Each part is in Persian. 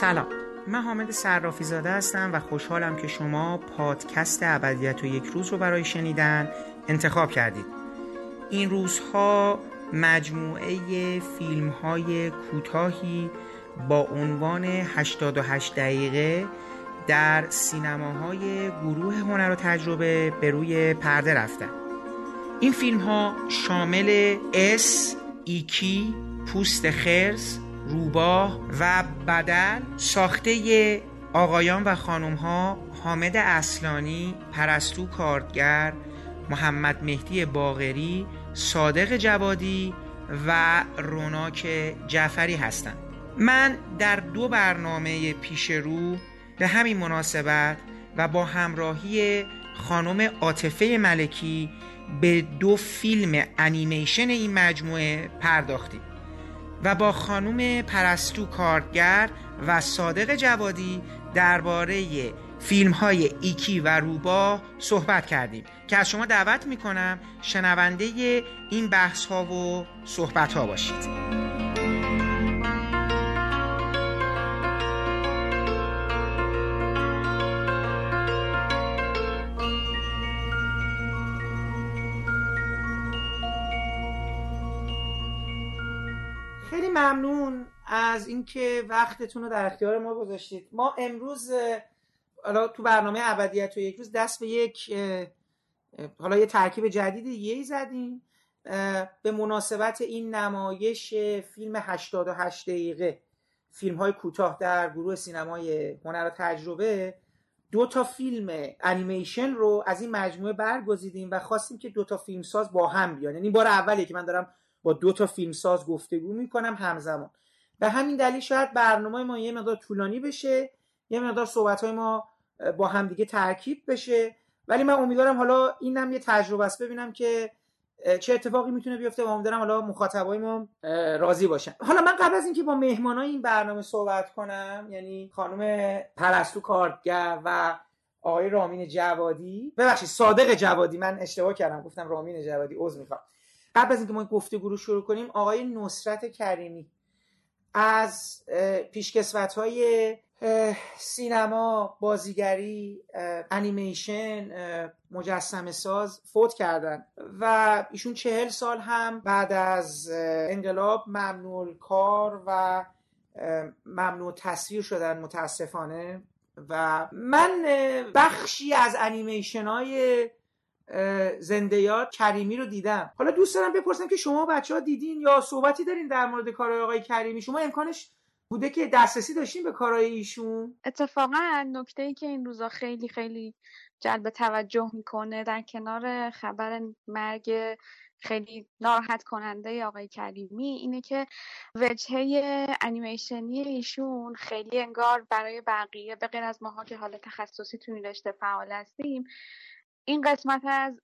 سلام. من حامد صرافی زاده هستم و خوشحالم که شما پادکست ابدیت و یک روز رو برای شنیدن انتخاب کردید. این روزها مجموعه فیلم های کوتاهی با عنوان 88 دقیقه در سینماهای گروه هنر و تجربه به روی پرده رفتن. این فیلم ها شامل اس، ایکی، پوست خرس، روباه و بدل ساخته آقایان و خانم ها حامد اصلانی، پرستو کاردگر، محمد مهدی باغری، صادق جوادی و روناک جعفری هستند. من در دو برنامه پیش رو به همین مناسبت و با همراهی خانم عاطفه ملکی به دو فیلم انیمیشن این مجموعه پرداختیم و با خانم پرستو کارگر و صادق جوادی درباره فیلم های ایکی و روبا صحبت کردیم که از شما دعوت می‌کنم شنونده این بحث ها و صحبت ها باشید. ممنون از اینکه وقتتون رو در اختیار ما گذاشتید. ما امروز حالا تو برنامه ابدیت و یک روز دست به یک حالا یه ترکیب جدید یه زدیم. به مناسبت این نمایش فیلم 88 دقیقه فیلم های کوتاه در گروه سینمای هنر و تجربه دو تا فیلم انیمیشن رو از این مجموعه برگزیدیم و خواستیم که دو تا فیلم ساز با هم بیان. یعنی بار اولیه که من دارم با دو تا فیلم ساز گفتگو می‌کنم همزمان. به همین دلیل شاید برنامه ما یه مقدار طولانی بشه یه مقدار صحبت ما با همدیگه ترکیب بشه. ولی من امیدوارم حالا اینم یه تجربه است ببینم که چه اتفاقی می‌تونه بیفته و امیدوارم حالا مخاطبای ما راضی باشن. حالا من قبل از اینکه با مهمانای این برنامه صحبت کنم یعنی خانم پرستو کارگر و آقای رامین جوادی. ببخشید صادق جوادی. من اشتباه کردم گفتم رامین جوادی عذر می‌خوام. قبل از اینکه ما گفتگو رو شروع کنیم آقای نصرت کریمی از پیشکسوت های سینما بازیگری انیمیشن مجسم ساز فوت کردن و ایشون چهل سال هم بعد از انقلاب ممنوع کار و ممنوع تصویر شدن متاسفانه و من بخشی از انیمیشن های زنده کریمی رو دیدم. حالا دوست دارم بپرسم که شما بچه ها دیدین یا صحبتی دارین در مورد کارهای آقای کریمی؟ شما امکانش بوده که دسترسی داشتین به کارهای ایشون؟ اتفاقا نکته ای که این روزا خیلی خیلی جلب توجه می‌کنه در کنار خبر مرگ خیلی ناراحت کننده آقای کریمی اینه که وجهه انیمیشنی ایشون خیلی انگار برای بقیه به غیر از ماها که حالا تخصصی تو این رشته فعال هستیم این قسمت از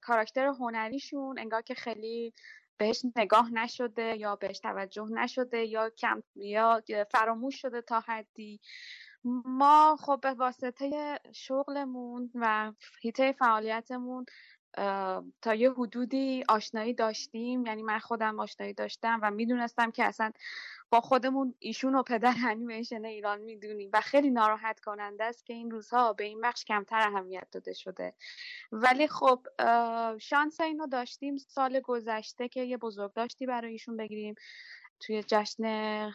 کاراکتر هنریشون انگار که خیلی بهش نگاه نشده یا بهش توجه نشده یا کم یا فراموش شده تا حدی. ما خب به واسطه شغلمون و هیته فعالیتمون تا یه حدودی آشنایی داشتیم یعنی من خودم آشنایی داشتم و می‌دونستم که اصلا با خودمون ایشون و پدر انیمیشن ایران می‌دونیم و خیلی ناراحت کننده است که این روزها به این بخش کمتر اهمیت داده شده. ولی خب شانس اینو داشتیم سال گذشته که یه بزرگ داشتی برای ایشون بگیریم. توی جشن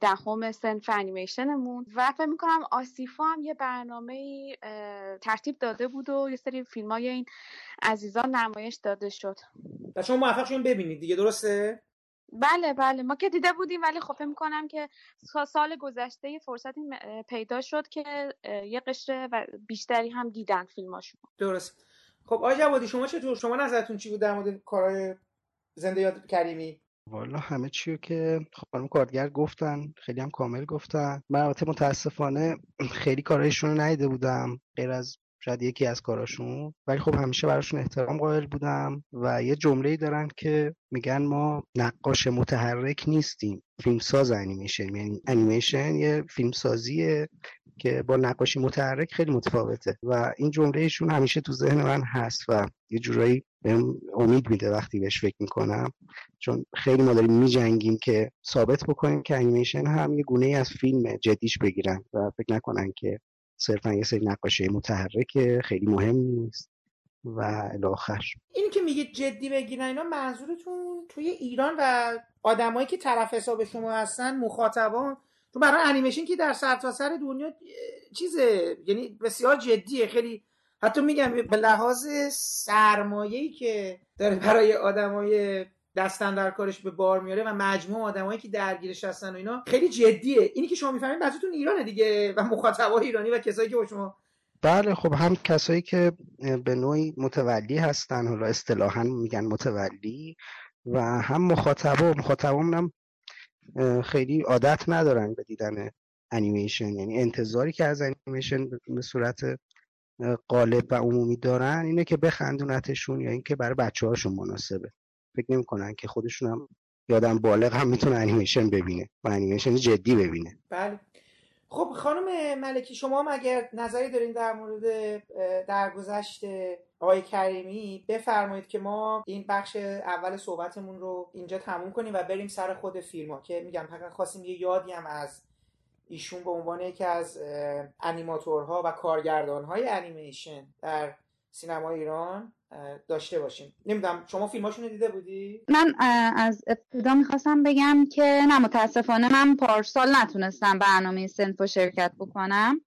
دهم سنف انیمیشنمون و فکر می‌کنم آسیفا هم یه برنامه ترتیب داده بود و یه سری فیلم های این عزیزان نمایش داده شد. و شما موفق شدین ببینید دیگه درسته؟ بله بله. ما که دیده بودیم ولی خب فکر می‌کنم که سال گذشته یه فرصتی پیدا شد که یه قشر و بیشتری هم دیدن فیلماشون. درست. خب آقای جوادی شما چطور؟ شما نظرتون چی بود در مورد کارهای زنده یاد کریمی؟ والا همه چی که خانم کارگر گفتن خیلی هم کامل گفتن. من البته متاسفانه خیلی کارهایشون رو ندیده بودم غیر از شاید یکی از کاراشون ولی خب همیشه براشون احترام قائل بودم و یه جمله دارن که میگن ما نقاش متحرک نیستیم. فیلمساز انیمیشن یعنی انیمیشن یه فیلمسازیه. که با نقاشی متحرک خیلی متفاوته و این جمله ایشون همیشه تو ذهن من هست و یه جورایی بهم امید میده وقتی بهش فکر می‌کنم. چون خیلی ما داریم میجنگیم که ثابت بکنیم که انیمیشن هم یه گونه ای از فیلم جدیش بگیرن و فکر نکنن که صرفا یه سری نقاشی متحرک خیلی مهم نیست و الاخر این که میگه جدی بگیرن اینا منظورتون توی ایران و آدمایی که طرف حساب شما هستن مخاطبان تو برای انیمیشن که در سرتاسر سر دنیا چیزه یعنی بسیار جدیه. خیلی حتی میگم به لحاظ سرمایه‌ای که داره برای آدمای دستن در کارش به بار میاره و مجموع آدمایی که درگیرش هستن و اینا خیلی جدیه. اینی که شما می‌فهمید بچه‌تون ایرانه دیگه و مخاطبای ایرانی و کسایی که با شما بله خب هم کسایی که به نوعی متولی هستن حالا اصطلاحا میگن متولی و هم مخاطبا. مخاطبا هم خیلی عادت ندارن به دیدن انیمیشن. یعنی انتظاری که از انیمیشن به صورت قالب و عمومی دارن اینه که بخندونتشون یا اینکه برای بچه هاشون مناسبه. فکر نمی‌کنن که خودشون هم یادم بالغ هم می‌تونه انیمیشن ببینه و انیمیشن جدی ببینه. بله. خب خانم ملکی شما هم اگر نظری دارین در مورد درگذشت آقای کریمی بفرمایید که ما این بخش اول صحبتمون رو اینجا تموم کنیم و بریم سر خود فیلم که میگم فقط خواستیم یه یادی هم از ایشون به عنوان یکی از انیماتورها و کارگردانهای انیمیشن در سینما ایران داشته باشیم نمی‌دونم شما فیلماشون رو دیده بودی؟ من از ابتدا می‌خواستم بگم که نه متاسفانه من پارسال نتونستم برنامه سنفو شرکت بکنم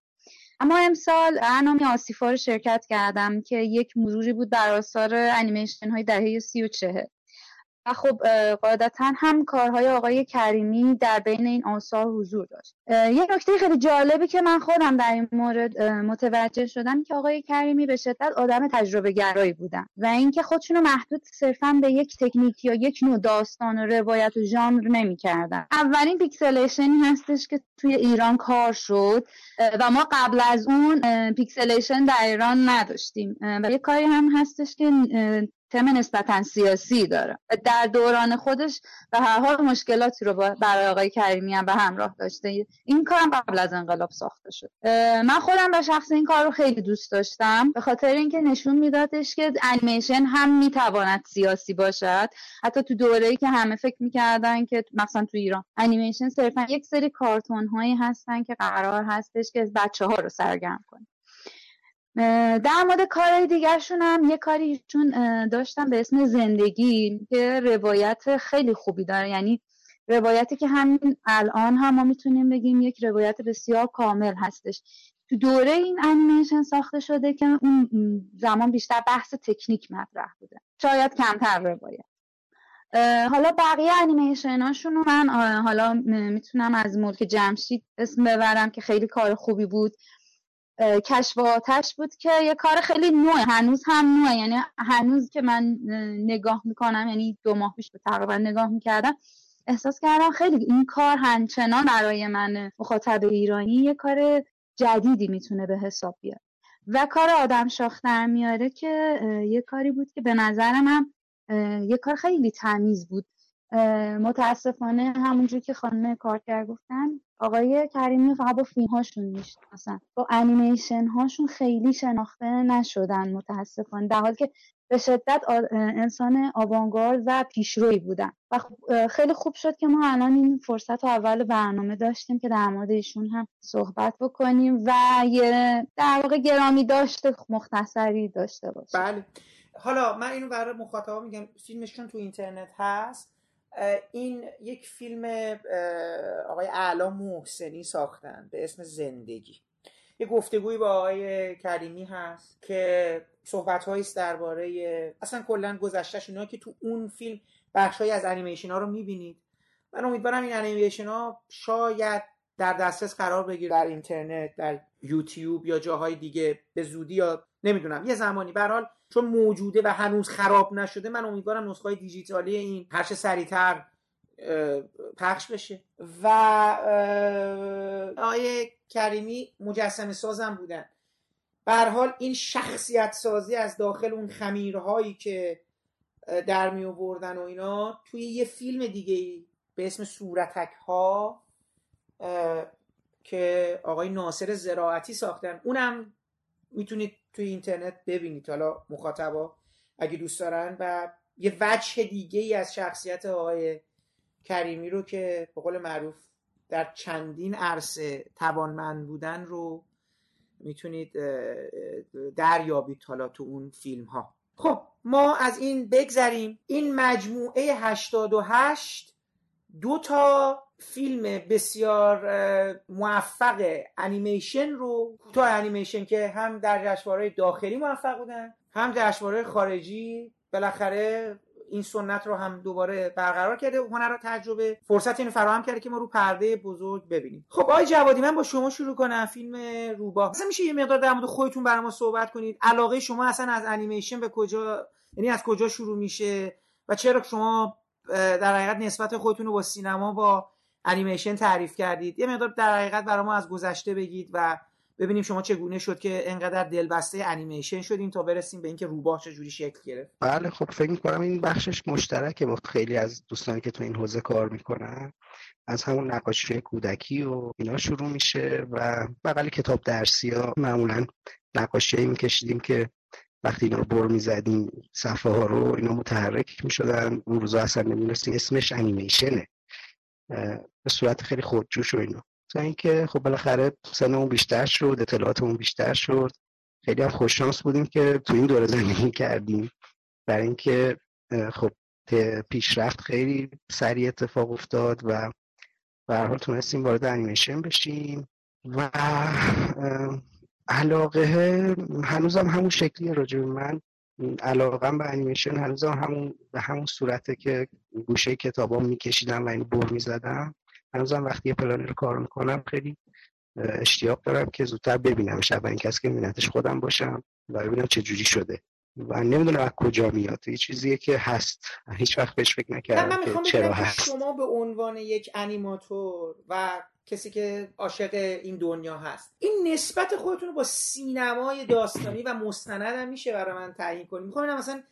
اما امسال برنامه آسیفا رو شرکت کردم که یک مروری بود بر آثار انیمیشن های دهه سی و چهل. و خب قاعدتا هم کارهای آقای کریمی در بین این آثار حضور داشت. یه نکته خیلی جالبی که من خودم در این مورد متوجه شدم که آقای کریمی به شدت آدم تجربه گرایی بودن و اینکه خودشون رو محدود صرفا به یک تکنیک یا یک نوع داستان و روایت و ژانر نمی‌کردن. اولین pixilation ی هستش که توی ایران کار شد و ما قبل از اون pixilation در ایران نداشتیم. و یه کاری هم هستش که تم نسبتا سیاسی داره. در دوران خودش به هر حال مشکلاتی رو برای آقای کریمی هم به همراه داشته. این کارم قبل از انقلاب ساخته شد. من خودم به شخص این کار رو خیلی دوست داشتم. به خاطر اینکه نشون میدادش که انیمیشن هم می‌تواند سیاسی باشد. حتی تو دوره ای که همه فکر می‌کردن که مثلا تو ایران انیمیشن صرفا یک سری کارتون هایی هستن که قرار هستش که بچه ها رو سرگرم کنه. در مورد کارهای دیگرشون هم یه کاری چون داشتم به اسم زندگی که روایت خیلی خوبی داره. یعنی روایتی که همین الان هم ما می‌تونیم بگیم یک روایت بسیار کامل هستش. تو دوره این انیمیشن ساخته شده که اون زمان بیشتر بحث تکنیک مطرح بوده. شاید کمتر روایت. حالا بقیه انیمیشن هاشون من حالا می‌تونم از ملک جمشید اسم ببرم که خیلی کار خوبی بود. کشف آتش بود که یه کار خیلی نوعه هنوز هم نوعه. یعنی هنوز که من نگاه می‌کنم یعنی دو ماه پیش به تقریبا نگاه می‌کردم احساس کردم خیلی این کار همچنان برای من مخاطب ایرانی یه کار جدیدی می‌تونه به حساب بیاد و کار آدم شاخ در میاره که یه کاری بود که به نظر من یه کار خیلی تمیز بود. متاسفانه همونجور که خانم کارکر گفتن آقای کریمی فقط با فیلم هاشون می‌شناسن. با انیمیشن هاشون خیلی شناخته نشدن متاسفانه در حالی که به شدت انسان آوانگارد و پیشروی بودن. و خب خیلی خوب شد که ما الان این فرصت رو اول برنامه داشتیم که در مورد ایشون هم صحبت بکنیم و در واقع گرامی داشته مختصری داشته باشیم. بله. حالا من اینو برای مخاطبا میگم فیلمشون تو اینترنت هست. این یک فیلم آقای اعلا محسنی ساختن به اسم زندگی. یه گفتگوی با آقای کریمی هست که صحبت است درباره اصلا کلا گذشتهش اینا که تو اون فیلم بخشهایی از انیمیشن ها رو می‌بینید. من امیدوارم این انیمیشن ها شاید در دسترس قرار بگیره. در اینترنت در یوتیوب یا جاهای دیگه به زودی یا نمی‌دونم. یه زمانی به حال چون موجوده و هنوز خراب نشده من امیدوارم نسخه دیجیتالی این هرچه سریعتر پخش بشه. و آقای کریمی مجسم سازم بودن. به حال این شخصیت سازی از داخل اون خمیرهایی که در می آوردن و اینا توی یه فیلم دیگه به اسم صورتک ها که آقای ناصر زراعتی ساختن. اونم می‌تونید توی اینترنت ببینید. حالا مخاطبا اگه دوست دارن و یه وجه دیگه ای از شخصیت آقای کریمی رو که به قول معروف در چندین عرصه توانمند بودن رو می‌تونید دریابید حالا تو اون فیلم ها خب ما از این بگذریم. این مجموعه 88 دو تا فیلم بسیار موفق انیمیشن رو کوتاه انیمیشن که هم در جشنواره داخلی موفق بودن هم جشنواره خارجی. بالاخره این سنت رو هم دوباره برقرار کرده هنر رو تجربه. فرصت اینو فراهم کرده که ما رو پرده بزرگ ببینیم. خب آقای جوادی من با شما شروع کنم. فیلم روباه اصلا میشه یه مقدار در مورد خودتون برای ما صحبت کنید. علاقه شما اصلا از انیمیشن به کجا یعنی از کجا شروع میشه و چرا شما در حقیقت نسبت خودتون رو با سینما با انیمیشن تعریف کردید. یه مقدار در حقیقت برای ما از گذشته بگید و ببینیم شما چگونه شد که انقدر دلبسته انیمیشن شدین تا برسیم به اینکه روباه چجوری شکل گرفت. بله خب فکر می‌کنم این بخشش مشترکه با خیلی از دوستانی که تو این حوزه کار می‌کنن. از همون نقاشی کودکی و اینا شروع میشه و بغل کتاب درسی ها معمولا نقاشی میکشیدیم که وقتی اینا رو بر می‌زدیم صفحه ها رو اینا متحرک می‌شدن. اون روزا اصلا نمی‌دونستیم اسمش انیمیشنه به صورت خیلی خودجوش و اینا. تا اینکه خب بالاخره سنمون بیشتر شد اطلاعاتمون بیشتر شد. خیلی هم خوششانس بودیم که تو این دوره زندگی کردیم. برای اینکه خب پیشرفت خیلی سریع اتفاق افتاد و به حال تونستیم وارد انیمیشن بشیم و علاقه هنوزم همون شکلی راجع من. علاقم به انیمیشن هنوزم همون به همون صورته که گوشه کتابام میکشیدم و این بر می‌زدم. هنوزم وقتی یه پلانی رو کار می‌کنم خیلی اشتیاق دارم که زودتر ببینم شب این کسی که مینتش خودم باشم و ببینم چه جوری شده. و نمی‌دونم از کجا میاد. یه چیزیه که هست. هیچ وقت بهش فکر نکردم که چرا هست. شما به عنوان یک انیماتور و کسی که عاشق این دنیا هست این نسبت خودتون رو با سینمای داستانی و مستند هم میشه برای من تعیین کنید می‌خوام مثلا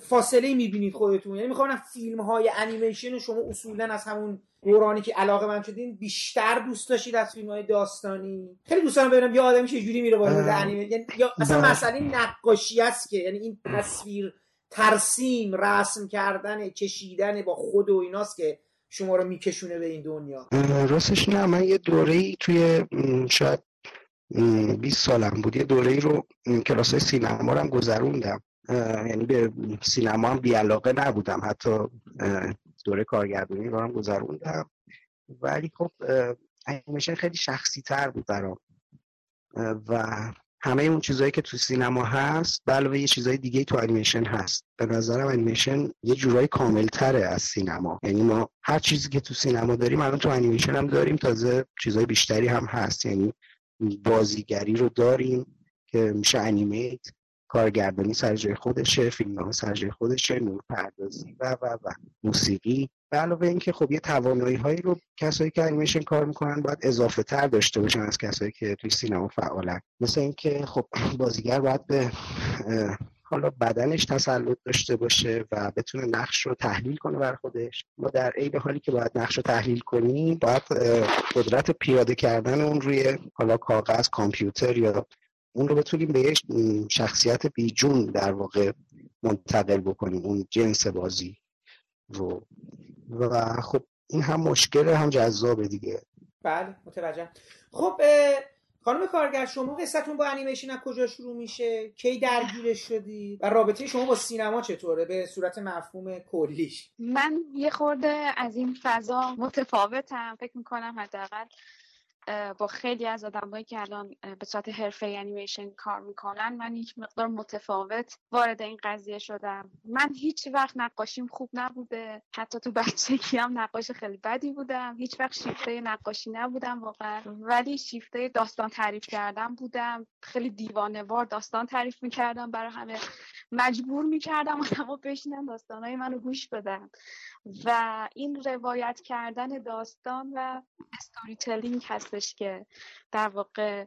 فاصله می‌بینید خودتون. یعنی می‌خوام فیلم های انیمیشن شما اصولا از همون دورانی که علاقه من شدین بیشتر دوست داشتید از فیلم های داستانی. خیلی دوست دارم ببینم یه آدمی چه جوری میره وارد انیمه یعنی یا اصلا بله. مسئله نقاشی است که. یعنی این تصویر ترسیم رسم کردن کشیدن با خود و ایناست که شما رو میکشونه به این دنیا. راستش نه من یه دوره ای توی شاید 20 سالم بود. یه دوره ای رو کلاس های سینما رو هم گذروندم. یعنی به سینما هم بیعلاقه نبودم. حتی دوره کارگردانی رو هم گذروندم. ولی خب انیمیشن خیلی شخصی تر بود برام. و همه اون چیزهایی که تو سینما هست علاوه یه چیزهای دیگه تو انیمیشن هست. به نظرم انیمیشن یه جورایی کامل تره از سینما. یعنی ما هر چیزی که تو سینما داریم الان تو انیمیشن هم داریم تازه چیزهای بیشتری هم هست. یعنی بازیگری رو داریم که میشه animate کارگردانی سر جای خودشه فیلم سر جای خودشه نور پردازی و و و موسیقی. به علاوه اینکه خب یه توانایی هایی رو کسایی که انیمیشن کار می‌کنن باید اضافه تر داشته باشن از کسایی که توی سینما فعالن. مثل اینکه خب بازیگر باید به حالا بدنش تسلط داشته باشه و بتونه نقش رو تحلیل کنه بر خودش. ما در عین حالی که باید نقش رو تحلیل کنیم باید قدرت پیاده کردن اون روی حالا کاغذ کامپیوتر یا اون رو بتونیم به یک شخصیت بیجون در واقع منتقل بکنیم اون جنس بازی رو. و خب این هم مشکل هم جذابه دیگه. بله متوجه خب خانم کارگر شما قصتون با انیمیشن از کجا شروع میشه؟ کی درگیرش شدی؟ و رابطه شما با سینما چطوره؟ به صورت مفهوم کلیش. من یه خورده از این فضا متفاوتم. فکر می‌کنم حداقل با خیلی از آدمایی که الان به صورت حرفه انیمیشن کار می‌کنن من هیچ مقدار متفاوت وارد این قضیه شدم. من هیچ وقت نقاشیم خوب نبوده. حتی تو بچگی هم نقاش خیلی بدی بودم. هیچ وقت شیفته نقاشی نبودم واقعا. ولی شیفته داستان تعریف کردم بودم. خیلی دیوانه وار داستان تعریف می‌کردم. برای همه مجبور می‌کردم آدمو بشینن داستانهای منو گوش بدن. و این روایت کردن داستان و استوری تلینگ هستش که در واقع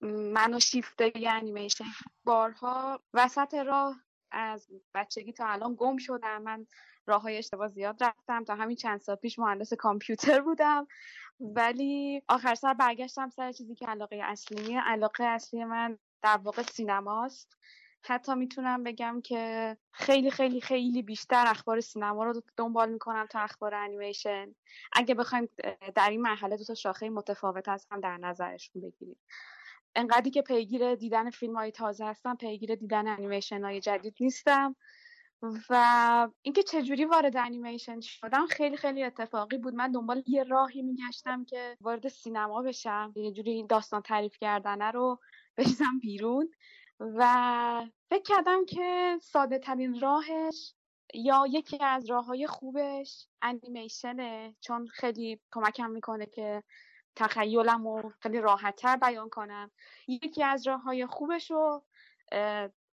منو شیفته انیمیشن بارها وسط راه از بچگی تا الان گم شدم. من راه های اشتباه زیاد رفتم. تا همین چند سال پیش مهندس کامپیوتر بودم. ولی آخر سر برگشتم سر چیزی که علاقه اصلی علاقه اصلی من در واقع سینماست. حتی می‌تونم بگم که خیلی خیلی خیلی بیشتر اخبار سینما رو دنبال می‌کنم تا اخبار انیمیشن. اگه بخوایم در این مرحله دو تا شاخه متفاوت از هم در نظرشون بگیریم. انقدری که پیگیر دیدن فیلم های تازه هستم پیگیر دیدن انیمیشن های جدید نیستم. و اینکه چجوری وارد انیمیشن شدم خیلی خیلی اتفاقی بود. من دنبال یه راهی میگشتم که وارد سینما بشم. یه جوری داستان تعریف کردنه رو بریزم بیرون. و فکر کردم که ساده ترین راهش یا یکی از راه های خوبش انیمیشنه چون خیلی کمکم می‌کنه که تخیلم رو خیلی راحتتر بیان کنم. یکی از راه های خوبش رو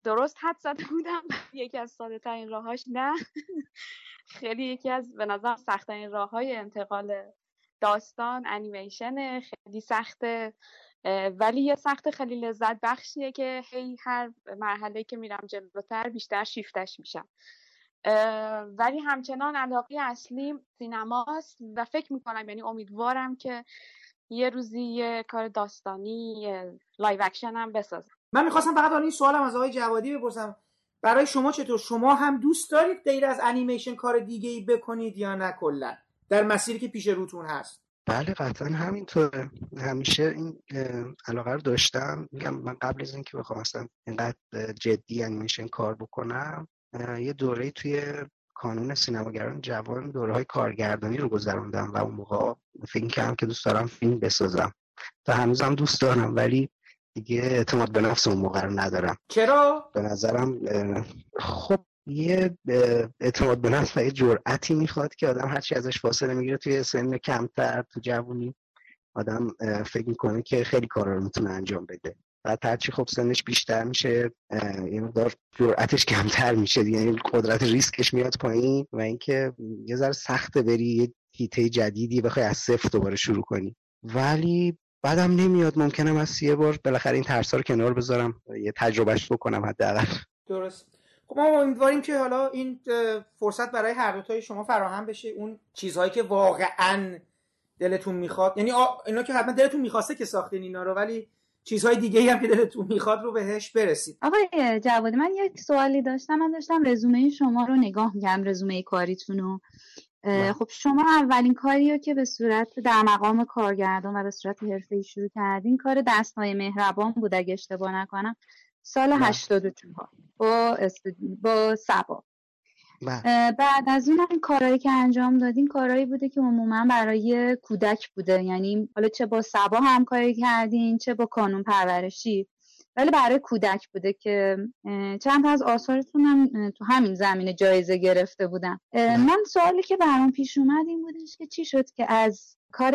درست حد زده بودم یکی از ساده ترین راهاش نه. خیلی یکی از به نظر سخت ترین راه های انتقال داستان انیمیشن خیلی سخته. ولی یه سخت خیلی لذت بخشیه که هی هر مرحله که میرم جلوتر بیشتر شیفتش میشم. ولی همچنان علاقه اصلی سینماست و فکر می‌کنم یعنی امیدوارم که یه روزی یه کار داستانی live action هم بسازم. من می‌خواستم فقط این سوالم از آقای جوادی بپرسم. برای شما چطور؟ شما هم دوست دارید غیر از انیمیشن کار دیگه ای بکنید یا نه کلا؟ در مسیری که پیش روتون هست. بله قطعا همینطوره. همیشه این علاقه رو داشتم. میگم من قبل از اینکه بخوام اصلا اینقدر جدی انیمیشن کار بکنم یه دوره توی کانون سینماگران جوان دوره های کارگردانی رو گذروندم و اون موقع فکر کردم که دوست دارم فیلم بسازم. تا هنوزم دوست دارم ولی دیگه اعتماد به نفس اون موقع رو ندارم. چرا؟ به نظرم خب یه اعتماد به نفس و یه جرأتی می‌خواد که آدم هرچی ازش فاصله می‌گیره توی سن کمتر تو جوونی آدم فکر می‌کنه که خیلی کارا رو می‌تونه انجام بده. بعد هرچی خب سنش بیشتر میشه یه مقدار جرأتش کمتر میشه یعنی قدرت ریسکش میاد پایین و اینکه یه ذره سخته بری یه هیته جدیدی بخوای از صفر دوباره شروع کنی. ولی بعدم نمیاد ممکنه من یه بار بالاخره این ترسا رو کنار بذارم یه تجربهش بکنم حداقل. درست. خب ما امیدواریم که حالا این فرصت برای هر دوتای شما فراهم بشه. اون چیزهایی که واقعا دلتون می‌خواد. یعنی اینا که حتما دلتون می‌خواسته که ساختین اینا رو ولی چیزهای دیگه هم که دلتون می‌خواد رو بهش برسید. آقای جوادی من یک سوالی داشتم. من داشتم رزومه شما رو نگاه میگم رزومه کاریتون رو. بله. خب شما اولین کاری رو که به صورت در مقام کارگردان و به صورت حرفه‌ای شروع کردین کار دستهای مهربان بود اگه اشتباه نکنم. سال 84 با با سبا. بله. بعد از اون این کارهایی که انجام دادین کارهایی بوده که عموما برای کودک بوده. یعنی حالا چه با سبا همکاری کردین چه با کانون پرورشی. ولی برای کودک بوده که چند از آثارتون هم تو همین زمینه جایزه گرفته بودن. من سوالی که برام پیش اومد این بودش که چی شد که از کار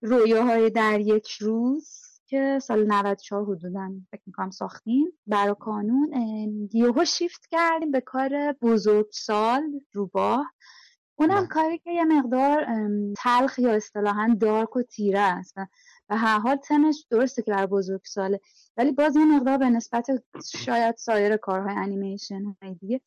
رویاهای در یک روز که سال 94 حدودا فکر می‌کنم ساختیم. برای کانون یهو شیفت کردیم به کار بزرگسال روباه. اونم کاری که یه مقدار تلخ یا اصطلاحا دارک و تیره است. و هر حال تمش درسته که برای بزرگ ساله. ولی باز یه مقدار به نسبت شاید سایر کارهای انیمیشن های دیگه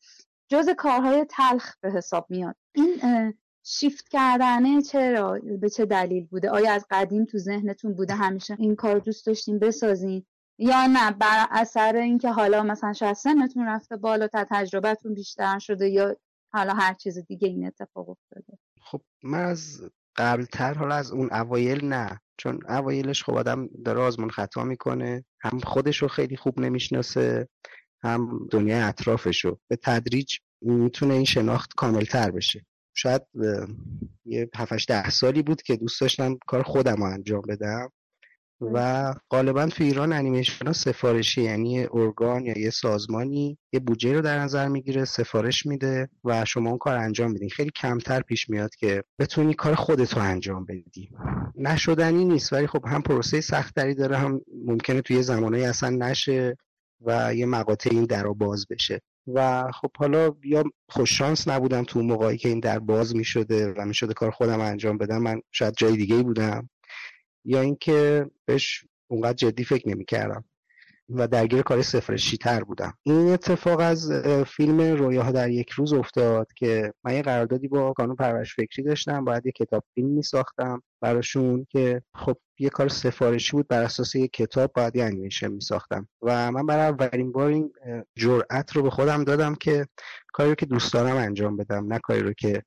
جز کارهای تلخ به حساب میاد. این شیفت کردنه چرا؟ به چه دلیل بوده؟ آیا از قدیم تو ذهنتون بوده همیشه این کار دوست داشتین بسازین؟ یا نه بر اثر اینکه حالا مثلا شاید سنتون رفته بالا تا تجربتون بیشتر شده یا حالا هر چیز دیگه این اتفاق افتاده؟ خب من از قبلتر حالا از اون اوایل نه چون اوایلش خب آدم داره آزمون خطا می‌کنه هم خودش رو خیلی خوب نمی‌شناسه هم دنیای اطرافش رو به تدریج می‌تونه این شناخت کاملتر بشه. شاید یه 7 ده سالی بود که دوست داشتم کار خودم رو انجام بدم و غالبا تو ایران انیمیشن ها سفارشی یعنی یه ارگان یا یه سازمانی یه بودجه رو در نظر می‌گیره سفارش میده و شما اون کار انجام میدین خیلی کمتر پیش میاد که بتونی کار خودت رو انجام بدی. نشدنی نیست ولی خب هم پروسه سختری داره هم ممکنه توی زمانهایی اصلا نشه و یه مقاطع این در باز بشه. و خب حالا یا خوششانس نبودم تو موقعی که این در باز می شده و می شده کار خودم انجام بدم من شاید جای دیگه بودم یا اینکه بهش اونقدر جدی فکر نمی کردم و درگیر کار سفارشی تر بودم. این اتفاق از فیلم رویاها در یک روز افتاد که من یه قراردادی با کانون پرورش فکری داشتم باید یه کتاب فیلم می ساختم براشون که خب یه کار سفارشی بود بر اساس یه کتاب باید یه انیمیشن می ساختم و من برای اولین بار این جرأت رو به خودم دادم که کاری رو که دوست دارم انجام بدم نه کاری رو که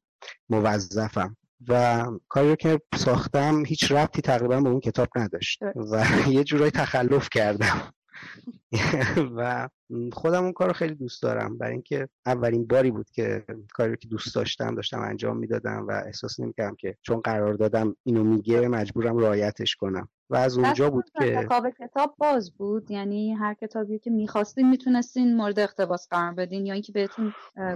موظفم. و کاری رو که ساختم هیچ ربطی تقریبا به اون کتاب نداشت. و یه جورایی تخلف کردم. و خودم اون کار رو خیلی دوست دارم. برای اینکه اولین باری بود که کاری رو که دوست داشتم داشتم انجام می‌دادم و احساس نمی‌کردم که چون قرار دادم اینو میگه مجبورم رعایتش کنم. و از اونجا بود که کتاب باز بود؟ یعنی هر کتابی که می‌خواستین می‌تونستین مورد اقتباس قرار بدین یا اینکه بهتون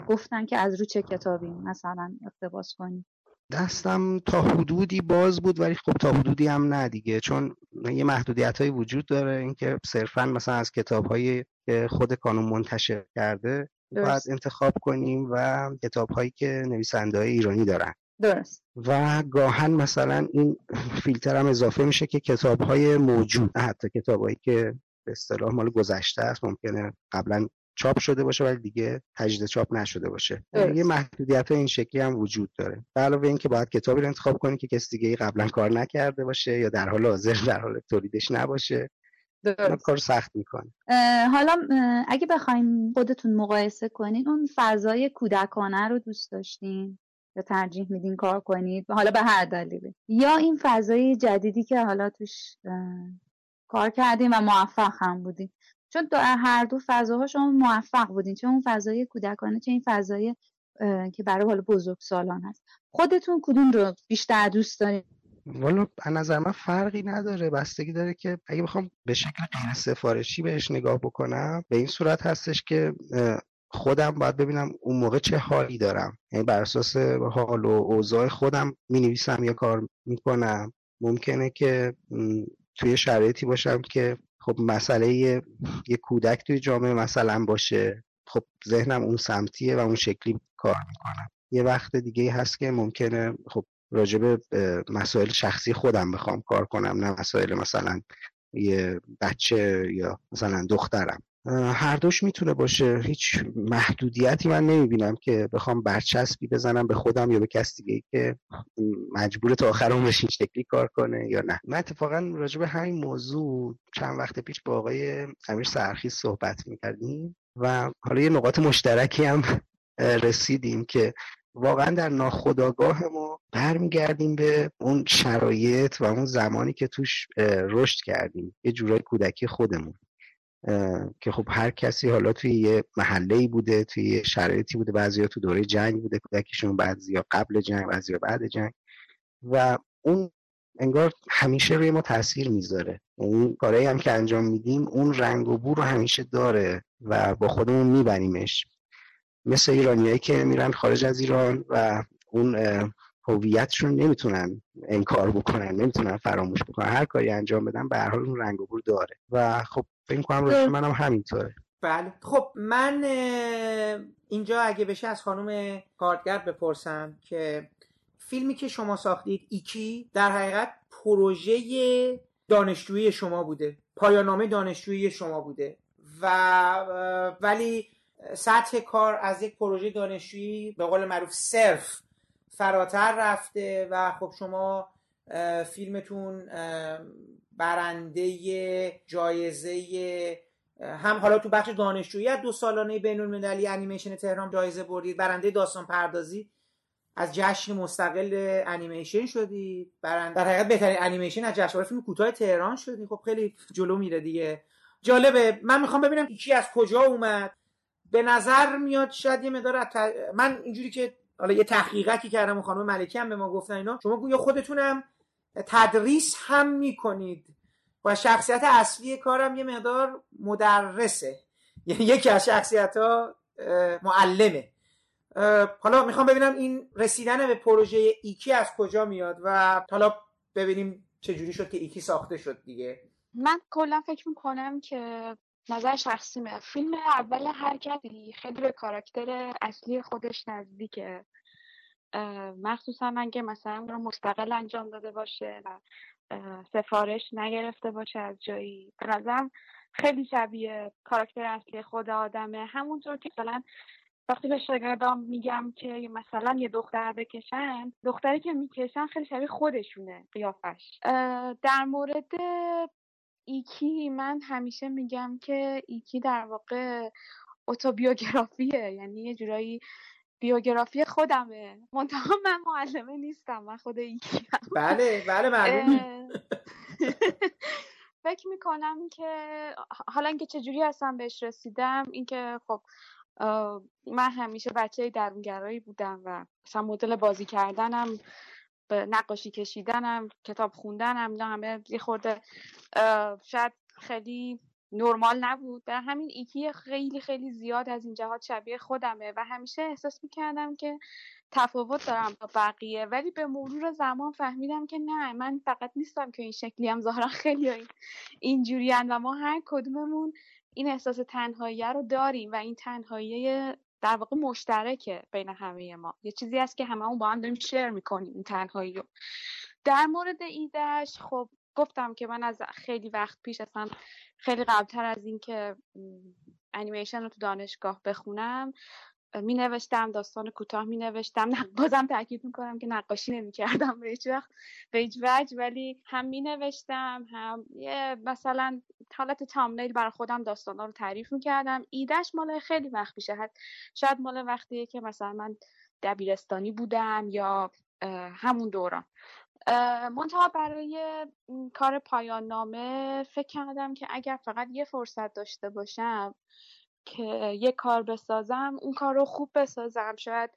گفتن که از رو چه کتابی مثلا اقتباس کنین؟ دستم تا حدودی باز بود ولی خب تا حدودی هم نه دیگه. چون یه محدودیت های وجود داره اینکه صرفا مثلا از کتاب هایی که خود کانون منتشر کرده باید انتخاب کنیم و کتاب هایی که نویسنده های ایرانی دارن. درست. و گاهن مثلا این فیلتر هم اضافه میشه که کتاب های موجود حتی کتاب هایی که به اصطلاح مال گذشته است ممکنه قبلا چاپ شده باشه ولی دیگه تجدید چاپ نشده باشه. یه محدودیت این شکلی هم وجود داره. به علاوه اینکه باید کتابی رو انتخاب کنی که کسی دیگه قبلا کار نکرده باشه یا در حال حاضر در حال تولیدش نباشه. درست. کار سخت می‌کنه. حالا اگه بخوایم خودتون مقایسه کنین اون فضای کودکانه رو دوست داشتین؟ یا ترجیح میدین کار کنید؟ حالا به هر دلیلی. یا این فضای جدیدی که حالا توش کار کردیم و موفق هم بودیم چون هر دو فضاها شما موفق بودین چه اون فضای کودکانه چه این فضای که برای حال بزرگ سالان هست. خودتون کدوم رو بیشتر دوست دارین؟ والا از نظر من فرقی نداره. بستگی داره که اگه بخوام به شکل غیر سفارشی بهش نگاه بکنم به این صورت هستش که خودم باید ببینم اون موقع چه حالی دارم. یعنی بر اساس حال و اوضاع خودم می نویسم یا کار می‌کنم. ممکنه که توی شرایطی باشم که خب مسئله یه کودک توی جامعه مثلا باشه. خب ذهنم اون سمتیه و اون شکلی کار می‌کنم یه وقت دیگه هست که ممکنه خب راجب مسائل شخصی خودم بخوام کار کنم نه مسائل مثلا یه بچه یا مثلا دخترم. هر دوش می‌تونه باشه. هیچ محدودیتی من نمی‌بینم که بخوام برچسبی بزنم به خودم یا به کس دیگه که مجبور تا آخر عمرش این شکلی کار کنه یا نه. من اتفاقا راجع به همین موضوع چند وقت پیش با آقای امیر سرخی صحبت می‌کردیم و حالا یه نقاط مشترکی هم رسیدیم که واقعا در ناخودآگاه ما برمیگردیم به اون شرایط و اون زمانی که توش رشد کردیم. یه جورای کودکی خودمون. که خب هر کسی حالا توی یه محله بوده توی یه شرایطی بوده بعضیا تو دوره جنگ بوده کودکیشون بعضیا قبل جنگ بعضیا بعد جنگ. و اون انگار همیشه روی ما تاثیر می‌ذاره. یعنی کارهایی هم که انجام میدیم اون رنگ و بو رو همیشه داره و با خودمون میبریمش. مثل ایرانیایی که میرن خارج از ایران و اون هویتشون نمی‌تونن انکار بکنن نمی‌تونن فراموش بکنن. هر کاری انجام بدن به هر حال اون رنگ و بو داره. و خب فکر کنم روش منم همینطوره. بله. خب من اینجا اگه بشه از خانم کارگر بپرسم که فیلمی که شما ساختید ایکی در حقیقت پروژه دانشجویی شما بوده. پایانامه دانشجویی شما بوده. و ولی سطح کار از یک پروژه دانشجویی به قول معروف صرف فراتر رفته و خب شما فیلمتون برنده جایزه هم حالا تو بخش دانشجویی دو سالانه بین المللی انیمیشن تهران جایزه بردید. برنده داستان پردازی. از جشن مستقل انیمیشن شدید. برنده در حقیقت بهترین انیمیشن از جشنواره فیلم کوتاه تهران شدید. خب خیلی جلو میره دیگه. جالبه. من می‌خوام ببینم کی از کجا اومد. به نظر میاد شاید یه مدار من اینجوری که حالا یه تحقیقاتی کردم و خانم ملکی هم به ما گفتن اینا. شما گویا خودتونم تدریس هم می‌کنید. و شخصیت اصلی کارم یه مقدار مدرسه. یعنی یکی از شخصیت ها معلمه. حالا می‌خوام ببینم این رسیدن به پروژه ایکی از کجا میاد و حالا ببینیم چجوری شد که ایکی ساخته شد دیگه. من کلا فکر می‌کنم که نظر شخصیمه فیلم اول هر کسی خیلی به کاراکتر اصلی خودش نزدیکه. مخصوصا اگه مثلا رو مستقل انجام داده باشه و سفارش نگرفته باشه از جایی. به خیلی شبیه کاراکتر اصلی خود آدمه. همونطور که مثلا وقتی به شاگردام میگم که مثلا یه دختر بکشن دختری که می‌کشن خیلی شبیه خودشونه قیافش. در مورد ایکی من همیشه میگم که ایکی در واقع اتوبیوگرافیه. یعنی یه جورایی بیوگرافی خودمه. منتها من معلمه نیستم من خود ایکی بله بله معلومه. فکر می‌کنم که حالا اینکه چجوری هستم بهش رسیدم اینکه خب من همیشه بچه درونگرایی بودم و مثلا مدل بازی کردنم به نقاشی کشیدنم کتاب خوندنم اینا همه یه خورده شاید خیلی نرمال نبود. برای همین ایکی خیلی خیلی زیاد از این جهات شبیه خودمه و همیشه احساس می‌کردم که تفاوت دارم با بقیه. ولی به مرور زمان فهمیدم که نه من فقط نیستم که این شکلی هم ظاهرا خیلی اینجوری و ما هر کدوممون این احساس تنهایی رو داریم و این تنهایی در واقع مشترکه بین همه ما. یه چیزی هست که هممون با هم داریم شیر می‌کنیم این تنهایی رو. در مورد ایدهش خب گفتم که من از خیلی وقت پیش اصلا خیلی قبلتر از اینکه انیمیشن رو تو دانشگاه بخونم می نوشتم داستان کوتاه می نوشتم بازم تاکید می‌کنم که نقاشی نمی کردم به هیچ وقت به هیچ وجه ولی هم می نوشتم هم یه مثلا حالت تامنیل برای خودم داستان رو تعریف می کردم ایدهش مال خیلی وقت پیشه. شاید مال وقتیه که مثلا من دبیرستانی بودم یا همون دوران. منتها برای کار پایان نامه فکر کردم که اگر فقط یه فرصت داشته باشم که یه کار بسازم اون کار رو خوب بسازم. شاید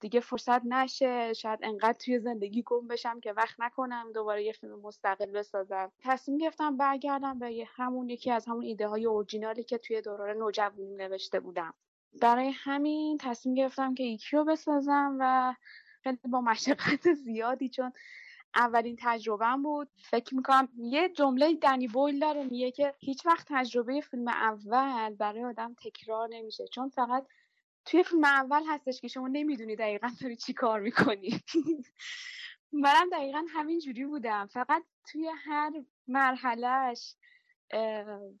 دیگه فرصت نشه شاید انقدر توی زندگی گم بشم که وقت نکنم دوباره یه فیلم مستقل بسازم. تصمیم گرفتم برگردم به همون یکی از همون ایده های اورجینالی که توی دوران نوجوانی نوشته بودم. برای همین تصمیم گرفتم که یکی رو بسازم و خیلی با مشقت زیادی چون اولین تجربهم بود. فکر می‌کنم یه جمله دنی بویل داره میگه که هیچ وقت تجربه فیلم اول برای آدم تکرار نمیشه. چون فقط توی فیلم اول هستش که شما نمی‌دونی دقیقا داری چی کار می‌کنی. منم دقیقا همین جوری بودم. فقط توی هر مرحلهش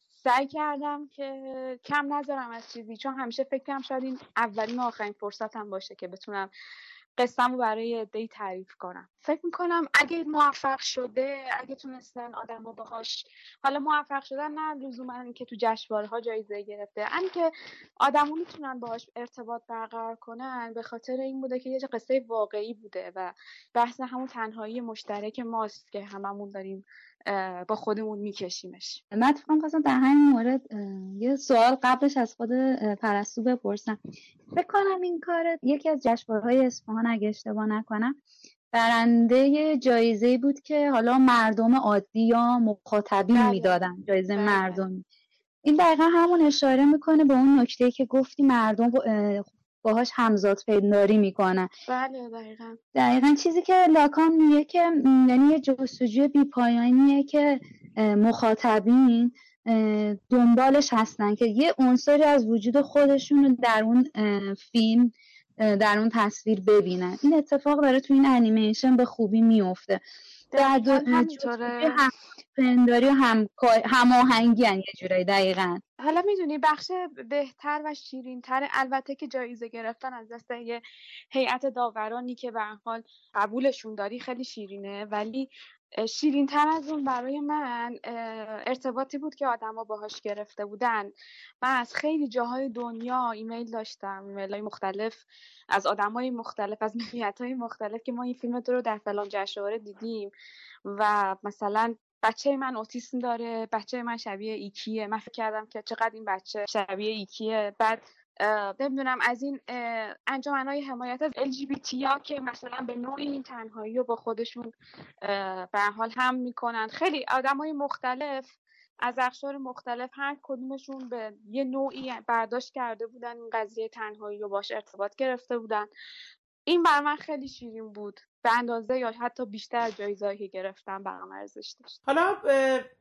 سعی کردم که کم نذارم از چیزی چون همیشه فکرم شاید این اولین و آخرین فرصتم باشه که بتونم قصم رو برای عده تعریف کنم. فکر می‌کنم اگه موفق شده اگه تونستن آدم باهاش حالا موفق شدن نه لزوما که تو جشنواره ها جایزه گرفته ان که آدما می‌تونن باهاش ارتباط برقرار کنن به خاطر این بوده که یه قصه واقعی بوده و بحث همون تنهایی مشترک ماست که هممون داریم با خودمون میکشیمش من اتفاقا خواستم در همین مورد یه سوال قبلش از خود پرستو بپرسم فکر کنم این کار یکی از جشنواره‌های اصفهان اگه اشتباه نکنم برنده جایزه بود که حالا مردم عادی یا مخاطبین بله. می‌دادن جایزه بله. مردمی این دقیقا همون اشاره می‌کنه به اون نکته که گفتی مردم باهاش همزاد پنداری می‌کنن بله دقیقا. دقیقا چیزی که لاکان میگه که یعنی یه جستجوی بیپایانیه که مخاطبین دنبالش هستن که یه عنصری از وجود خودشون رو در اون فیلم در اون تصویر ببینن. این اتفاق داره تو این انیمیشن به خوبی میفته در همینطوره. پنداری و هم هماهنگی یه جورایی دقیقا. حالا می‌دونی بخش بهتر و شیرینتر البته که جایزه گرفتن از دست یه هیئت داورانی که به حال قبولشون داری خیلی شیرینه ولی شیرین تر از اون برای من ارتباطی بود که آدما باهاش گرفته بودن. من از خیلی جاهای دنیا ایمیل داشتم ایمیل های مختلف از های مختلف از ملیت های مختلف که ما این فیلم رو در فلان جشنواره دیدیم. و مثلا بچه من اوتیسم داره بچه من شبیه ایکیه. من فکر کردم که چقدر این بچه شبیه ایکیه. بعد نمی‌دونم از این های حمایت از LGBT ها که مثلا به نوعی این تنهایی رو با خودشون به حال هم می‌کنن. خیلی آدم های مختلف از اخشار مختلف هر کدومشون به یه نوعی برداشت کرده بودن این قضیه تنهایی رو باش ارتباط گرفته بودن. این بر من خیلی شیرین بود. به اندازه یا حتی بیشتر از جایزهایی که گرفتم برام ارزش داشت. حالا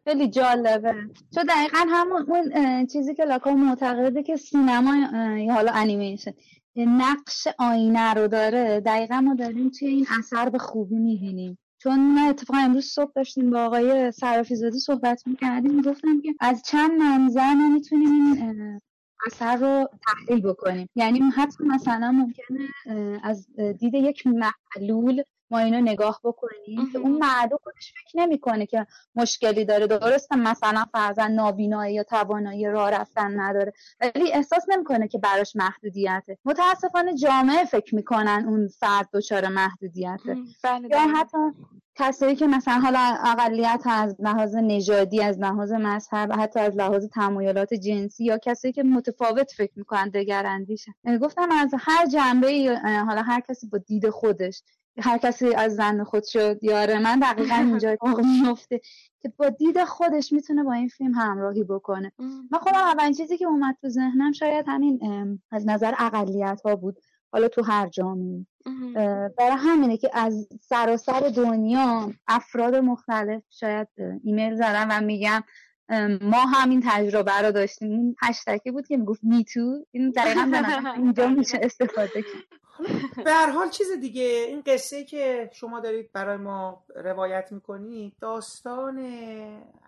خیلی جالبه. تو دقیقا همون اون چیزی که لاکا معتقده که سینما یا حالا انیمیشن نقش آینه رو داره دقیقا ما داریم توی این اثر به خوبی می‌بینیم. چون من اتفاقا امروز صبح داشتیم با آقای صرافی زاده صحبت می‌کردیم گفتم که از چند منظر ما می‌تونیم این اثر رو تحلیل بکنیم. یعنی حتی مثلا ممکنه از دید یک معلول ما اینو نگاه بکنیم که اون معلول خودش فکر نمی‌کنه که مشکلی داره. درسته مثلا فرزن نابینایی یا توانایی راه رفتن نداره. ولی احساس نمی‌کنه که براش محدودیته. متاسفانه جامعه فکر می‌کنن اون فرد دچار محدودیته. بله، یا بله. حتی کسایی که مثلا حالا اقلیت از لحاظ نژادی از لحاظ مذهب حتی از لحاظ تمایلات جنسی یا کسایی که متفاوت فکر می‌کنن دگراندیشن. گفتم از هر جنبه حالا هر کسی با دید خودش هر کسی از زن خود شد یاره من دقیقا اینجا اتفاق میفته که با دید خودش می‌تونه با این فیلم همراهی بکنه. من خودم اولین چیزی که اومد تو ذهنم شاید همین از نظر اقلیت ها بود. حالا تو هر جامعه برای همینه که از سراسر دنیا افراد مختلف شاید ایمیل زدن و میگم ما همین تجربه رو داشتیم. این هشتکی بود که می‌گفت میتو. این دقیقا اینجا میشه استفاده کرد. به هر حال چیز دیگه این قصه که شما دارید برای ما روایت می‌کنید داستان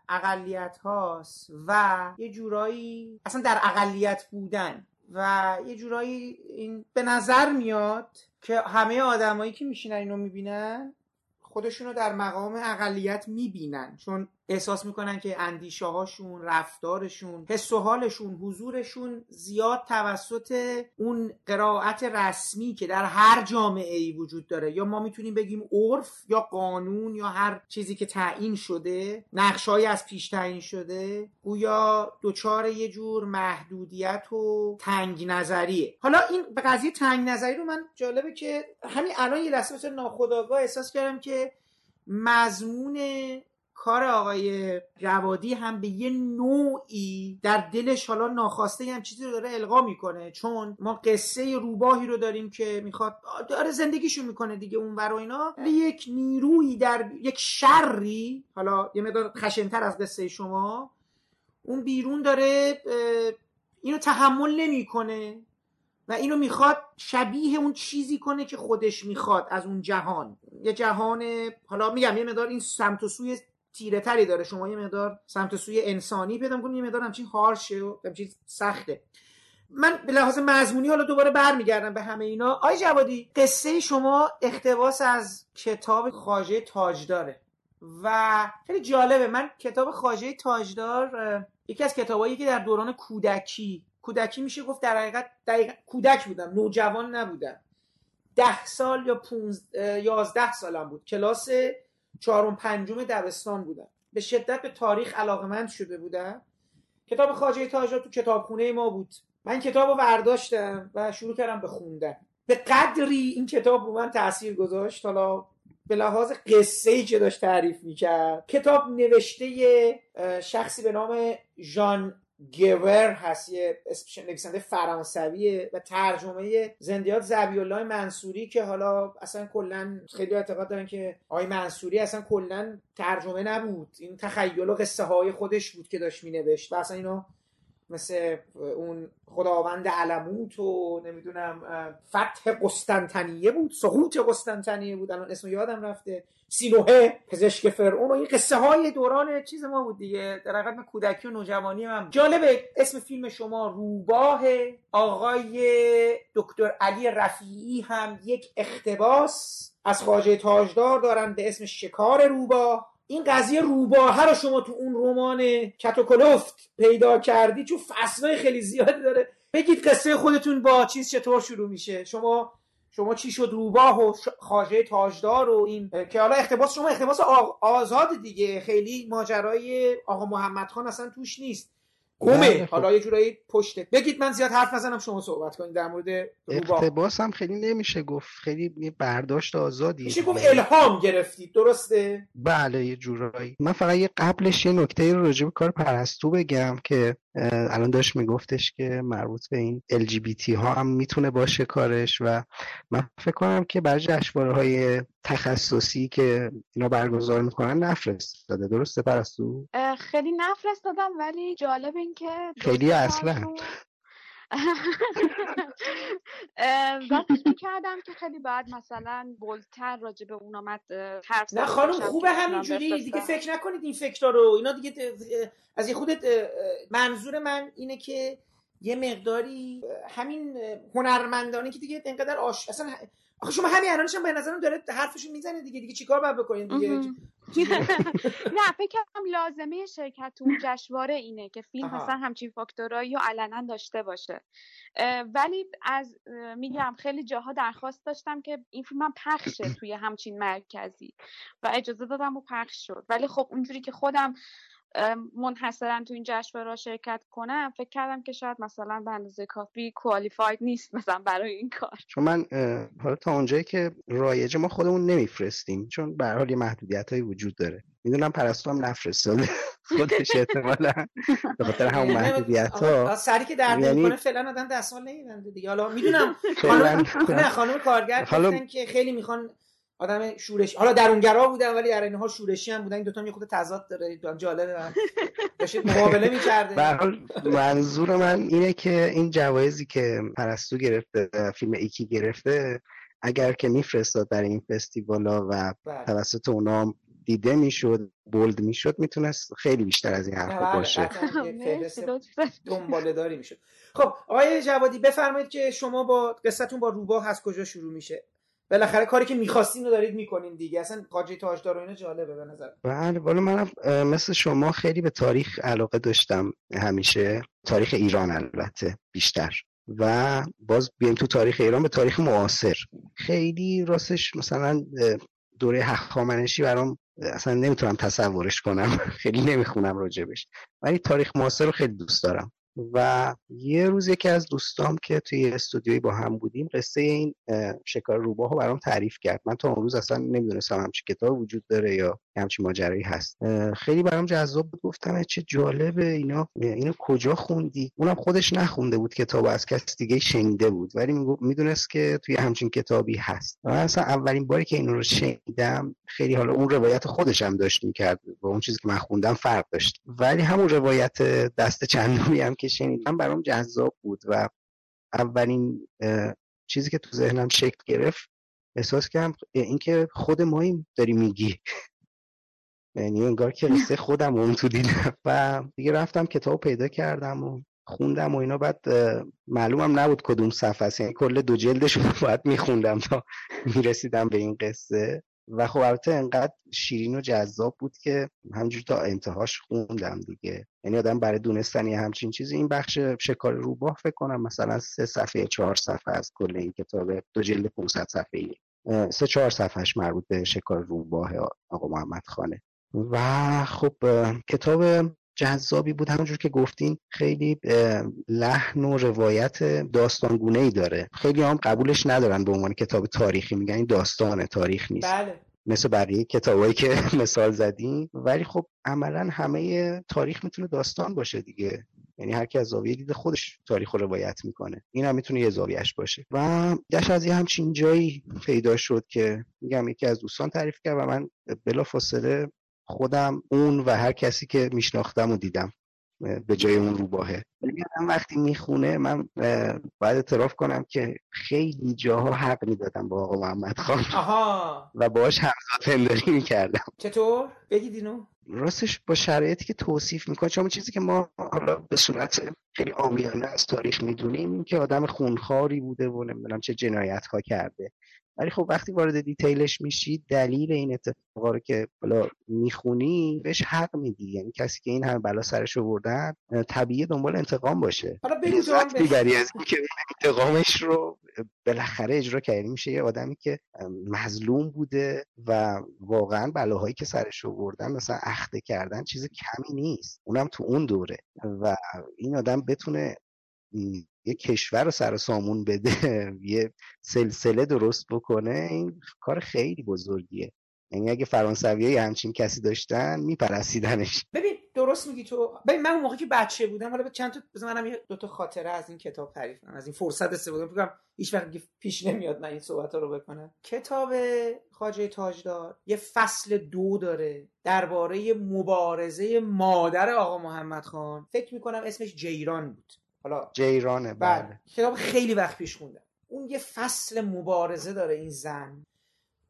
اقلیت هاست و یه جورایی اصلا در اقلیت بودن و یه جورایی این به نظر میاد که همه آدمایی که میشینن اینو می‌بینن خودشونو در مقام اقلیت می‌بینن. چون احساس می‌کنن که اندیشه هاشون رفتارشون حس و حالشون حضورشون زیاد توسط اون قرائت رسمی که در هر جامعه ای وجود داره. یا ما می‌تونیم بگیم عرف یا قانون یا هر چیزی که تعیین شده نقشهایی از پیش تعیین شده گویا دچار یه جور محدودیت و تنگ نظریه حالا این قضیه تنگ نظری رو من جالبه که همین الان یه لحظه ناخداگاه احساس کردم که مضمون کار آقای جوادی هم به یه نوعی در دلش حالا ناخواسته هم چیزی رو داره القا می‌کنه. چون ما قصه روباهی رو داریم که می‌خواد داره زندگیشو می‌کنه دیگه اون و اینا. یک نیرویی در یک شری حالا یه مقدار خشنتر از قصه شما. اون بیرون داره اینو تحمل نمی‌کنه و اینو می‌خواد شبیه اون چیزی کنه که خودش می‌خواد از اون جهان. یه جهان حالا میگم یه مقدار این سمت و سوی تیره تری داره. شما یه مقدار سمت سوی انسانی پیدا کنید یه مقدار همچین هارشه و همچین سخته. من به لحاظ مضمونی حالا دوباره برمیگردم به همه اینا. آی جوادی قصه شما اختباس از کتاب خاجه تاجداره و خیلی جالبه. من کتاب خاجه تاجدار یکی از کتابایی که در دوران کودکی کودکی میشه گفت در حقیقت دقیقا کودک بودم نوجوان نبودم. ده سال یا پونز... یازده سالم بود. کلاس چهارم پنجم دبستان بودم. به شدت به تاریخ علاقمند شده بودم. کتاب خاجه تاجا تو کتابخونه ما بود. من کتاب رو برداشتم و شروع کردم به خوندن. به قدری این کتاب رو من تاثیر گذاشت. حالا به لحاظ قصه ای که داشت تعریف می‌کرد. کتاب نوشته شخصی به نام ژان گور هست یه نویسنده فرانسویه و ترجمه زندیات زبی الله منصوری که حالا اصلا کلا خیلی اعتقاد دارن که آقای منصوری اصلا کلا ترجمه نبود. این تخیل و قصه های خودش بود که داشت مینوشت و اصلا اینو مثل اون خداوند علموت و نمی‌دونم فتح قسطنطنیه بود سقوط قسطنطنیه بود. الان اسم یادم رفته. سینوه پزشک فرعون. و این قصه های دوران چیز ما بود دیگه. در من کودکی و نوجوانی من جالبه اسم فیلم شما روباه آقای دکتر علی رفیعی هم یک اقتباس از خواجه تاجدار دارن به اسم شکار روباه. این قضیه روباهه رو شما تو اون رمان کتوکلفت پیدا کردی چون فصلهای خیلی زیادی داره. بگید قصه خودتون با چیز چطور شروع میشه؟ شما شما چی شد روباه و خاجه تاجدار و این که حالا اختباس شما اختباس آزاد دیگه. خیلی ماجرای آقا محمد خان اصلا توش نیست. گمه حالا یه جورایی پشته بگید من زیاد حرف نزنم شما صحبت کنید. در مورد اقتباس هم خیلی نمیشه گفت. خیلی برداشت آزادی میشه گفت الهام گرفتید. درسته؟ بله یه جورایی. من فقط یه قبلش یه نکته رو راجع به کار پرستو بگم که الان داشت میگفتش که مربوط به این LGBT ها هم می‌تونه باشه کارش و من فکر کنم که برای جشنواره های تخصصی که اینا برگزار می‌کنن نفرستاده. درسته پرستو؟ خیلی نفرستادم ولی جالب این که خیلی اصلا. و فکر کردم که خیلی بعد مثلا بلتر راجع به اون آمد حرف نه خانم خوبه همینجوری دیگه فکر نکنید این فکر رو. اینا دیگه از این خودت منظور من اینه که یه مقداری همین هنرمندانه که دیگه انقدر آش اصلا آخه شما همین الانش به نظرم داره حرفشو می‌زنه دیگه دیگه چیکار باید بکنید دیگه؟ نه فکر کنم لازمه شرکت تو جشنواره اینه که فیلم مثلا همچین فاکتورایی رو علنا داشته باشه. ولی از میگم خیلی جاها درخواست داشتم که این فیلم هم پخشه توی همچین مرکزی و اجازه دادم و پخش شد. ولی خب اونجوری که خودم منحصرا تو این جشنواره را شرکت کنم. فکر کردم که شاید مثلا به اندازه کافی کوالیفاید نیست مثلا برای این کار. چون من حالا تا اونجایی که رایجه ما خودمون نمیفرستیم چون به حال یه محدودیت هایی وجود داره. می‌دونم پرستو هم نفرستاده خودش احتمالا به خاطر همون محدودیت ها سری که درد یعنی... کنه فعلا آدم دستمال نمیبنده دیگه. حالا می‌دونم خانم نه خانم کارگر گفتن که خیلی می‌خوان آدم شورش حالا درونگرا بودن ولی در این حال شورشی هم بودن. این دوتا یه خود تضاد داره. جالبه داشتید مقابله می‌کرده منظور من اینه که این جوایزی که پرستو گرفته فیلم ایکی گرفته اگر که میفرستاد برای این فستیوالا و بله. توسط اونا دیده می‌شد بولد می‌شد می‌تونست خیلی بیشتر از این حرف بله، باشه. دنباله داری می‌شد. خب آقای جوادی بفرمایید که شما با قصتون با روباه از کجا شروع میشه؟ بالاخره کاری که می‌خواستین رو دارید می‌کنین دیگه. اصلا قاجی تاجدار و اینا جالبه به نظر. بله بالا منم مثل شما خیلی به تاریخ علاقه داشتم همیشه. تاریخ ایران البته بیشتر. و باز بیایم تو تاریخ ایران به تاریخ معاصر. خیلی راستش مثلا دوره هخامنشی برام اصلا نمی‌تونم تصورش کنم. خیلی نمی‌خونم راجبش. ولی تاریخ معاصر رو خیلی دوست دارم. و یه روز یکی از دوستام که توی استودیوی با هم بودیم قصه این شکار روباه رو برام تعریف کرد. من تا اون روز اصلا نمی‌دونستم همچی کتاب وجود داره یا همچی ماجرایی هست. خیلی برام جذاب بود. گفتم چه جالبه اینا اینو کجا خوندی؟ اونم خودش نخونده بود کتاب از کس دیگه شنیده بود. ولی می‌دونست که توی همچین کتابی هست. و اصلا اولین باری که این رو شنیدم خیلی حالا اون روایت خودش هم داشت می‌کرد. با اون چیزی که من خوندم فرق داشت. ولی همون روایت دست چندمی هم که شنیدم برام جذاب بود و اولین چیزی که تو ذهنم شکل گرفت احساس کردم اینکه خود ماییم داری میگی. یعنی انگار که قصه خودم اون تو دیدم. و دیگه رفتم کتاب پیدا کردم و خوندم و اینا. بعد معلومم نبود کدوم صفحه است. یعنی کل دو جلدش رو باید میخوندم تا می‌رسیدم به این قصه. و خب البته انقدر شیرین و جذاب بود که همجور تا انتهاش خوندم دیگه. یعنی آدم برای دونستن یه همچین چیزی این بخش شکار روباه فکر کنم مثلا سه صفحه چهار صفحه از کل این کتاب دو جلد 500 صفحه سه چهار صفحهش مربوط به شکار روباه آقا محمد خانه. و خب کتاب جذابی بود. همونجور که گفتین خیلی لحن و روایت داستانگونه ای داره. خیلی هم قبولش ندارن به عنوان کتاب تاریخی. میگن این داستان تاریخ نیست. بله. مثل بقیه کتابایی که مثال زدیم ولی خب عملا همه تاریخ می‌تونه داستان باشه دیگه. یعنی هر کی از زاویه دید خودش تاریخ رو روایت می‌کنه. این هم می‌تونه یه زاویهش باشه. و گشت از یه همچین جایی پیدا شد که میگم یکی از دوستان تعریف کرد و من بلا فاصله خودم اون و هر کسی که میشناختم و دیدم به جای اون روباهه. من وقتی می‌خونه من باید اعتراف کنم که خیلی جاها حق می‌دادم با آقا محمد خان. آها. و باهاش همزاد پنداری می‌کردم. چطور؟ بگید اینو. راستش با شرایطی که توصیف می‌کنه چون چیزی که ما حالا به صورت خیلی آمیانه از تاریخ می‌دونیم که آدم خونخواری بوده و نمی‌دونم چه جنایت ها کرده. ولی خب وقتی وارد دیتیلش میشی دلیل این اتفاقا رو که بالا می‌خونی بهش حق میدی. یعنی کسی که این همه بلا سرش آوردن طبیعی دنبال انتقام باشه. حالا دیگری از که انتقامش رو بالاخره اجرا کردی. میشه یه آدمی که مظلوم بوده و واقعا بلاهایی که سرش آوردن مثلا اخته کردن چیز کمی نیست. اونم تو اون دوره. و این آدم بتونه یه کشور رو سر سامون بده یه سلسله درست بکنه این کار خیلی بزرگیه. یعنی اگه فرانسوی همچین کسی داشتن میپرسیدنش ببین درست میگی تو ببین من اون موقع که بچه بودم حالا چند تا بزن منم یه دو تا خاطره از این کتاب تعریف کنم از این فرصت استفاده کنم. هیچ وقت پیش نمیاد من این صحبت ها رو بکنم. کتاب خواجه تاجدار یه فصل دو داره درباره مبارزه مادر آقا محمد خان. فکر می‌کنم اسمش جیران بود. حالا جیرانه بله. کتاب خیلی وقت پیش خوندم اون یه فصل مبارزه داره این زن.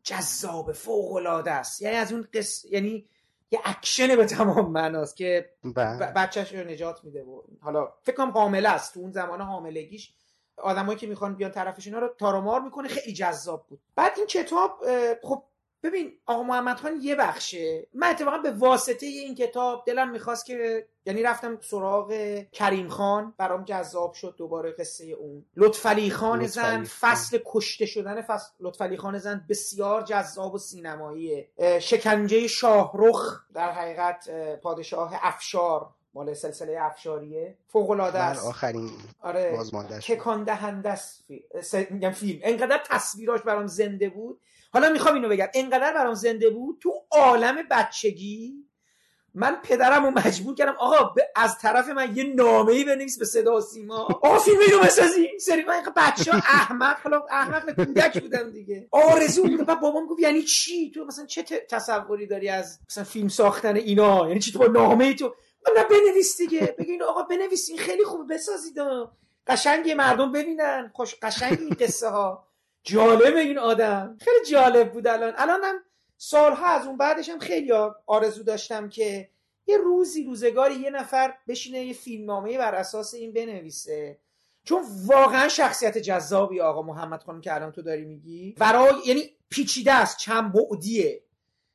جذاب فوق العاده است. یعنی از اون قص... یعنی یه اکشن به تمام معناست که بله. بچهش رو نجات میده و حالا فکر کنم حامله است. تو اون زمان حاملگیش آدمایی که می‌خوان بیان طرفش اینا رو تارمار می‌کنه خیلی جذاب بود. بعد این کتاب خب ببین آقا محمد خان یه بخشه. من اتفاقا به واسطه این کتاب دلم می‌خواست که یعنی رفتم سراغ کریم خان برام جذاب شد دوباره قصه اون. لطفعلی خان زن فصل کشته شدن فصل لطفعلی خان زن بسیار جذاب و سینماییه. شکنجه شاهرخ در حقیقت پادشاه افشار مال سلسله افشاریه. فوق العاده است. آخرین آره تکان دهنده است. میگم فیلم. انقدر تصویراش برام زنده بود حالا می‌خوام اینو بگم. انقدر برام زنده بود. تو عالم بچگی من پدرم رو مجبور کردم آقا از طرف من یه نامه ای بنویس به صدا و سیما. آقا فیلم اینو بسازی. سری من بچه ها احمق حالا احمق کودک بودم دیگه. آرزو بود. بعد بابام گفت یعنی چی؟ تو مثلا چه تصوری داری از مثلا فیلم ساختن اینا؟ یعنی چی تو با نامه ای تو نه بنویس دیگه. بگین آقا بنویس. خیلی خوبه. بسازید قشنگ مردم ببینن. خوش قشنگ این قصه ها جالب این آدم. خیلی جالب بود الان. الانم سالها از اون بعدش هم خیلی آرزو داشتم که یه روزی روزگاری یه نفر بشینه یه فیلمنامه بر اساس این بنویسه. چون واقعا شخصیت جذابی آقا محمد خانم که الان تو داری میگی. برای یعنی پیچیده است چند بعدیه.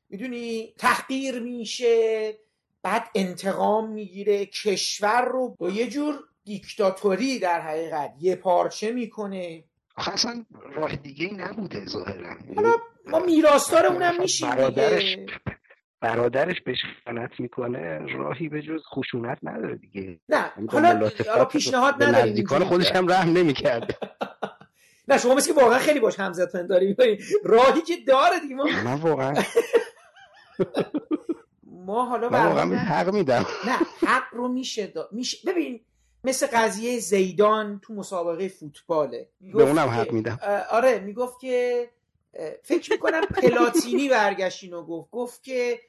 می‌دونی؟ تحقیر میشه بعد انتقام می‌گیره. کشور رو با یه جور دیکتاتوری در حقیقت یه پارچه می‌کنه. اصلا راه دیگه ای نبوده ظاهرا. حالا ما میراستار اونم میشیم برادرش برادرش بهش خیانت می‌کنه راهی به جز خشونت نداره دیگه. نه حالا حالا پیشنهاد نداریم نزدیکان خودش هم رحم نمی‌کرده نه شما مثل واقعا خیلی باش همزد پنداری راهی که داره دیگه ما من واقعا ما حالا واقعا حق میدم. نه حق رو میشه دا... میشه ببین مثل قضیه زیدان تو مسابقه فوتباله. به اونم حق میدم. آره می‌گفت که فکر می‌کنم پلاتینی برگشت اینو گفت. گفت که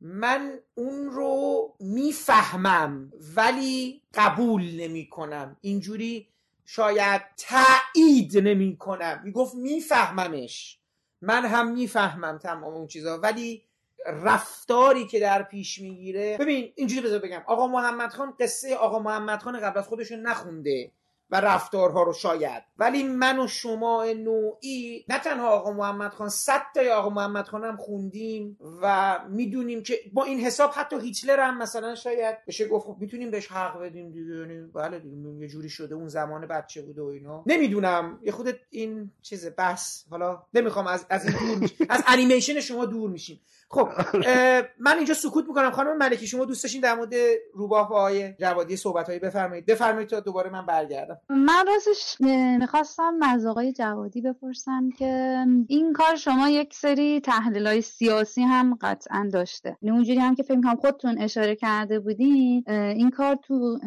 من اون رو می‌فهمم ولی قبول نمی‌کنم. اینجوری شاید تایید نمی‌کنم. می‌گفت میفهممش. من هم می‌فهمم تمام اون چیزا ولی رفتاری که در پیش می‌گیره. ببین اینجوری بذار بگم. آقا محمد خان قصه آقا محمد خان قبل از خودشون نخونده و رفتارها رو شاید. ولی من و شما نوعی نه تنها آقا محمد خان صد تا آقا محمد خان هم خوندیم و می‌دونیم که با این حساب حتی هیتلر هم مثلا شاید بشه گفت خب می‌تونیم بهش حق بدیم دیگه. یعنی بله دیگه یه جوری شده اون زمان بچه بوده و اینا. نمی‌دونم. یه خودت این چیز بس حالا نمی‌خوام از از این دور از انیمیشن شما دور میشیم. خب من اینجا سکوت می‌کنم. خانم ملکی شما دوست داشتین در مورد روباه و آقای جوادی صحبت هایی بفرمایید. بفرمایید تا دوباره من برگردم. من راستش می‌خواستم از آقای جوادی بپرسم که این کار شما یک سری تحلیل های سیاسی هم قطعا داشته. یعنی اونجوری هم که فکر کنم خودتون اشاره کرده بودین این کار تو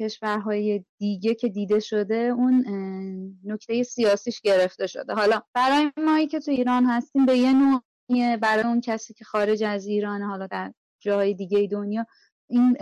کشورهای دیگه که دیده شده اون نکته سیاسیش گرفته شده. حالا برای مایی که تو ایران هستیم به یه نوع برای اون کسی که خارج از ایران حالا در جای دیگه دنیا این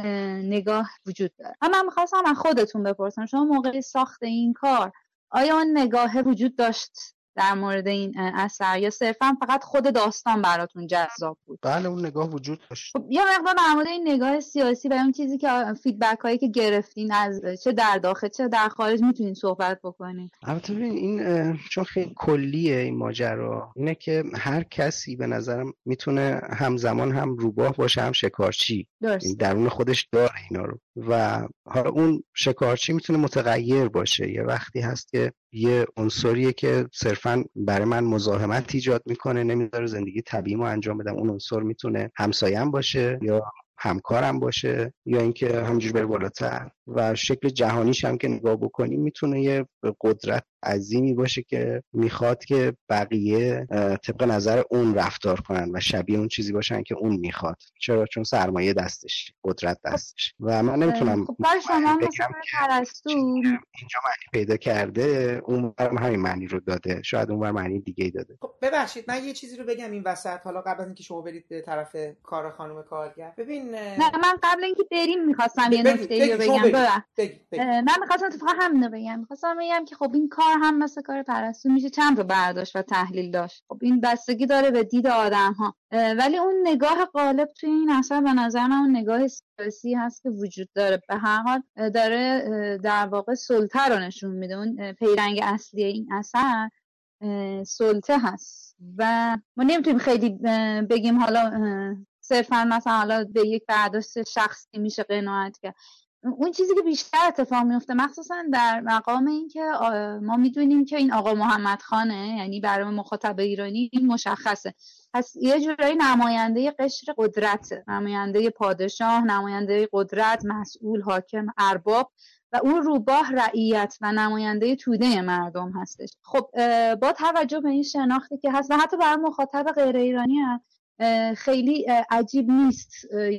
نگاه وجود داره. اما من می‌خواستم از خودتون بپرسم شما موقع ساخت این کار آیا اون نگاه وجود داشت؟ در مورد این اثر. یا صرفا فقط خود داستان براتون جذاب بود. بله اون نگاه وجود داشت. خب یه مقدار در مورد این نگاه سیاسی و اون چیزی که فیدبک هایی که گرفتین از چه در داخل چه در خارج می‌تونین صحبت بکنین. البته این چون خیلی کلیه این ماجرا اینه که هر کسی به نظرم می‌تونه همزمان هم روباه باشه هم شکارچی. درست. درون خودش داره اینا رو. و حالا اون شکارچی می‌تونه متغیر باشه. یه وقتی هست که یه عنصریه که صرفا برای من مزاحمت ایجاد می‌کنه نمی‌ذاره زندگی طبیعیمو انجام بدم. اون عنصر می‌تونه همسایم باشه یا همکارم باشه یا اینکه همینجور بره بالاتر. و شکل جهانیش هم که نگاه بکنیم می‌تونه یه قدرت عظیمی باشه که می‌خواد که بقیه طبق نظر اون رفتار کنن و شبیه اون چیزی باشن که اون می‌خواد. چرا؟ چون سرمایه دستش قدرت دستش. و من نمی‌تونم خب شما اینجا معنی پیدا کرده اون همین معنی رو داده. شاید اون معنی دیگه ای داده. خب ببخشید من یه چیزی رو بگم این وسط. حالا قبل از اینکه شما برید به طرف کار خانم کارگر. ببین نه من قبل اینکه بریم می‌خواستم یه نکته رو بگم. من می‌خواستم اتفاقا همینو بگم. می‌خواستم بگم که خب این کار هم مثل کار پرستو میشه چند رو برداشت و تحلیل داشت. خب این بستگی داره به دید آدم ها ولی اون نگاه غالب توی این اثر به نظر من اون نگاه سیاسی هست که وجود داره. به هر حال داره در واقع سلطه رو نشون میده. اون پیرنگ اصلی این اثر سلطه هست. و ما نمی‌تونیم خیلی بگیم حالا صرفا مثلا حالا به یک برداشت شخصی میشه قناعت کرد. اون چیزی که بیشتر اتفاق میفته مخصوصا در مقام اینکه ما می‌دونیم که این آقا محمد خانه یعنی برای مخاطب ایرانی این مشخصه. پس یه جورایی نماینده قشر قدرت نماینده پادشاه نماینده قدرت مسئول حاکم ارباب و اون روباه رعیت و نماینده توده مردم هستش. خب با توجه به این شناختی که هست و حتی برای مخاطب غیر ایرانی هست خیلی عجیب نیست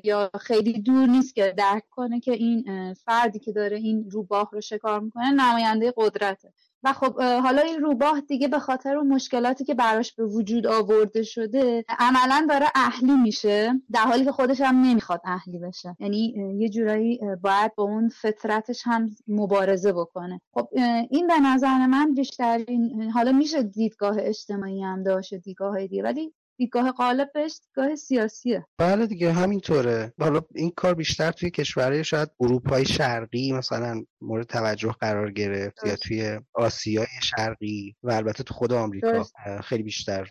یا خیلی دور نیست که درک کنه که این فردی که داره این روباه رو شکار می‌کنه نماینده قدرته. و خب حالا این روباه دیگه به خاطر اون مشکلاتی که براش به وجود آورده شده عملا داره اهلی میشه در حالی که خودش هم نمی‌خواد اهلی بشه. یعنی یه جورایی باید با اون فطرتش هم مبارزه بکنه. خب این به نظر من بیشترین حالا میشه دیدگاه اجتماعی هم داشته دیدگاه دیگه ولی دیدگاه غالب بهش دیدگاه سیاسیه. بله دیگه همینطوره. حالا این کار بیشتر توی کشورهای شاید اروپای شرقی مثلا مورد توجه قرار گرفت یا توی آسیای شرقی و البته تو خود آمریکا خیلی بیشتر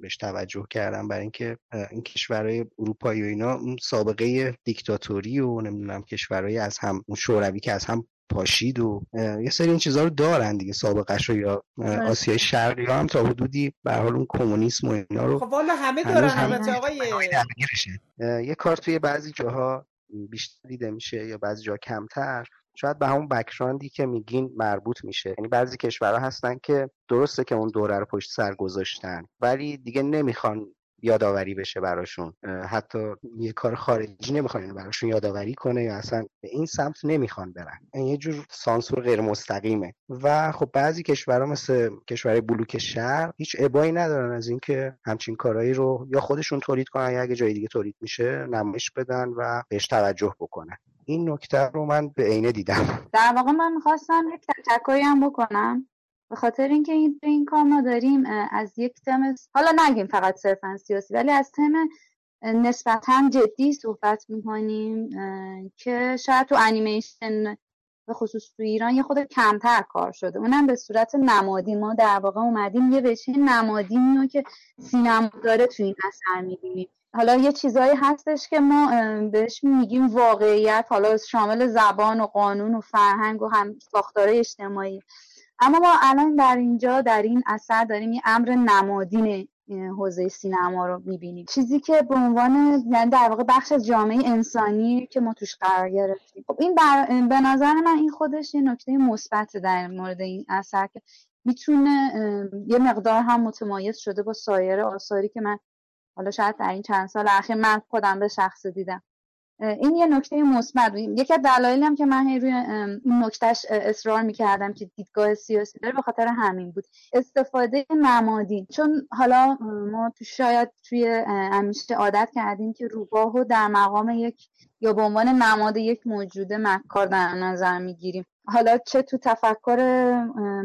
بهش توجه کردم برای اینکه این کشورهای اروپایی و اینا سابقه دیکتاتوری و نمی‌دونم کشورهای از هم اون شوروی که از هم پاشید و یه سری این چیزها رو دارن دیگه سابقش رو یا بله. آسیای شرقی هم تا حدودی به حال اون کمونیسم و اینا رو خب والا همه دارن البته آقای یه کار توی بعضی جاها بیشتر دیده میشه یا بعضی جا کمتر. شاید به همون بکراندی که میگین مربوط میشه. یعنی بعضی کشورها هستن که درسته که اون دوره رو پشت سر گذاشتن ولی دیگه نمی‌خوان یادآوری بشه براشون. حتی یه کار خارجی نمی‌خوان براشون یادآوری کنه یا اصلا به این سمت نمی‌خوان برن. این یه جور سانسور غیر مستقیمه و خب بعضی کشورها مثل کشورهای بلوک شهر هیچ ابایی ندارن از اینکه همچین کارهایی رو یا خودشون تولید کنن یا اگه جای دیگه تولید میشه نمایش بدن و بهش توجه بکنن. این نکته رو من به عینه دیدم. در واقع من می‌خواستم یک تشکری هم بکنم. به خاطر اینکه این این کار ما داریم از یک تم حالا نگیم فقط صرفا سیاسی ولی از تم نسبتا جدی صحبت می‌کنیم که شاید تو انیمیشن به خصوص تو ایران یه خود کمتر کار شده. اونم به صورت نمادی. ما در واقع اومدیم یه وجه نمادی رو که سینما داره تو این اثر می‌بینیم. حالا یه چیزایی هستش که ما بهش میگیم واقعیت. حالا شامل زبان و قانون و فرهنگ و هم ساختار اجتماعی. اما ما الان در اینجا در این اثر داریم یه امر نمادین حوزه سینما رو می‌بینیم. چیزی که به عنوان یعنی در واقع بخش جامعه انسانی که ما توش قرار گرفتیم. خب این به نظر من این خودش یه نکته مثبت در مورد این اثر که می‌تونه یه مقدار هم متمایز شده با سایر آثاری که من حالا شاید در این چند سال اخیر من خودم به شخص دیدم. این یه نکته مثبت یکی از دلایلی هم که من روی این نکتهش اصرار می‌کردم که دیدگاه سیاسی داره به خاطر همین بود. استفاده نمادین چون حالا ما تو شاید توی همیشه عادت کردیم که روباهو در مقام یک یا به عنوان نماد یک موجود مکار در نظر می‌گیریم. حالا چه تو تفکر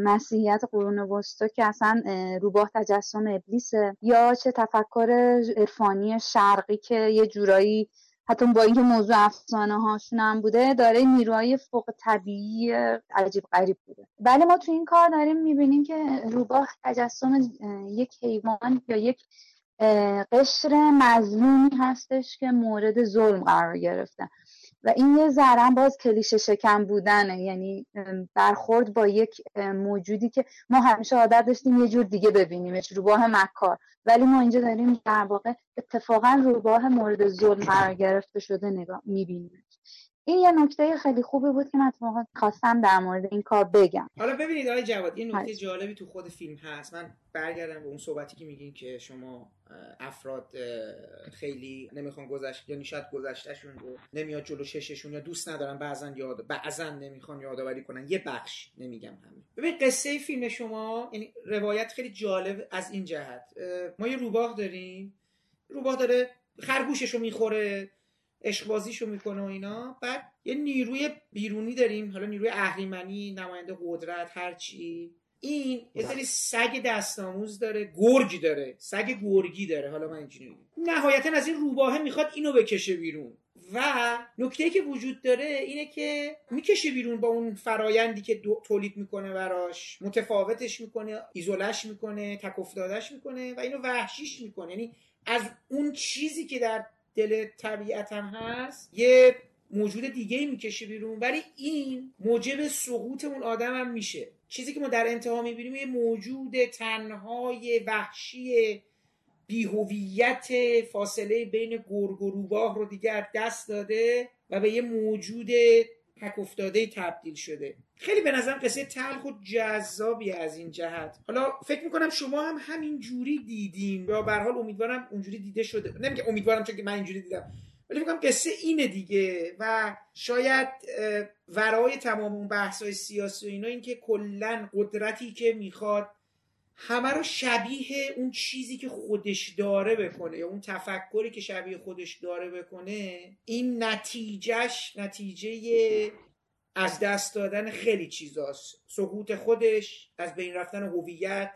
مسیحیت قرون وسطا که اصلا روباه تجسم ابلیسه یا چه تفکر عرفانی شرقی که یه جورایی حتی با اینکه موضوع افسانه هاشون هم بوده داره نیروهای فوق طبیعی عجیب غریب بوده. بله ما تو این کار داریم می‌بینیم که روباه تجسم یک حیوان یا یک قشر مظلومی هستش که مورد ظلم قرار گرفته. و این یه ذره باز کلیشه شکم بودنه. یعنی برخورد با یک موجودی که ما همیشه عادت داشتیم یه جور دیگه ببینیمش روباه مکار. ولی ما اینجا داریم در واقع اتفاقا روباه مورد ظلم قرار گرفته شده نگاه می‌بینیم این یه نکته خیلی خوبی بود که من خواستم در مورد این کار بگم. حالا ببینید آقای جواد یه نکته جالبی تو خود فیلم هست. من برگردم به اون صحبتی که میگین که شما افراد خیلی نمی‌خوان گذشت یعنی شاید گذشتهشون رو نمیاد جلو چششون یا دوست ندارن بعضا یاد بعضا نمی‌خوان یادآوری کنن. یه بخش نمیگم همین. ببین قصه فیلم شما یعنی روایت خیلی جالب از این جهت. ما یه روباه داریم. روباه داره خرگوشش رو می‌خوره. عشق می‌کنه و اینا. بعد یه نیروی بیرونی داریم. حالا نیروی اهریمنی نماینده قدرت هرچی این یه سری سگ دستاموز داره گرگ داره. سگ گرگی داره. حالا من اینجوری نهایتا از این روباهه می‌خواد اینو بکشه بیرون. و نکته که وجود داره اینه که می‌کشه بیرون با اون فرایندی که تولید می‌کنه براش. متفاوتش می‌کنه ایزولش می‌کنه تک افتادش می‌کنه و اینو وحشیش می‌کنه. یعنی از اون چیزی که در دل طبیعت هم هست یه موجود دیگه ای می‌کشه بیرون ولی این موجب سقوط اون آدم هم میشه. چیزی که ما در انتها می‌بینیم یه موجود تنهای وحشی بیهویت فاصله بین گرگ و روباه رو دیگه دست داده و به یه موجود تک افتاده تبدیل شده. خیلی به نظرم قصه تلخ و جذابی از این جهت. حالا فکر می‌کنم شما هم همین جوری دیدین. یا به حال امیدوارم اونجوری دیده شده. نمیگه امیدوارم چون که من اینجوری دیدم. ولی میگم قصه اینه دیگه. و شاید ورای تمام اون بحث های سیاسی و اینا این که کلا قدرتی که می‌خواد همه رو شبیه اون چیزی که خودش داره بکنه یا اون تفکری که شبیه خودش داره بکنه این نتیجهش نتیجه از دست دادن خیلی چیزاست. سقوط خودش از بین رفتن هویت.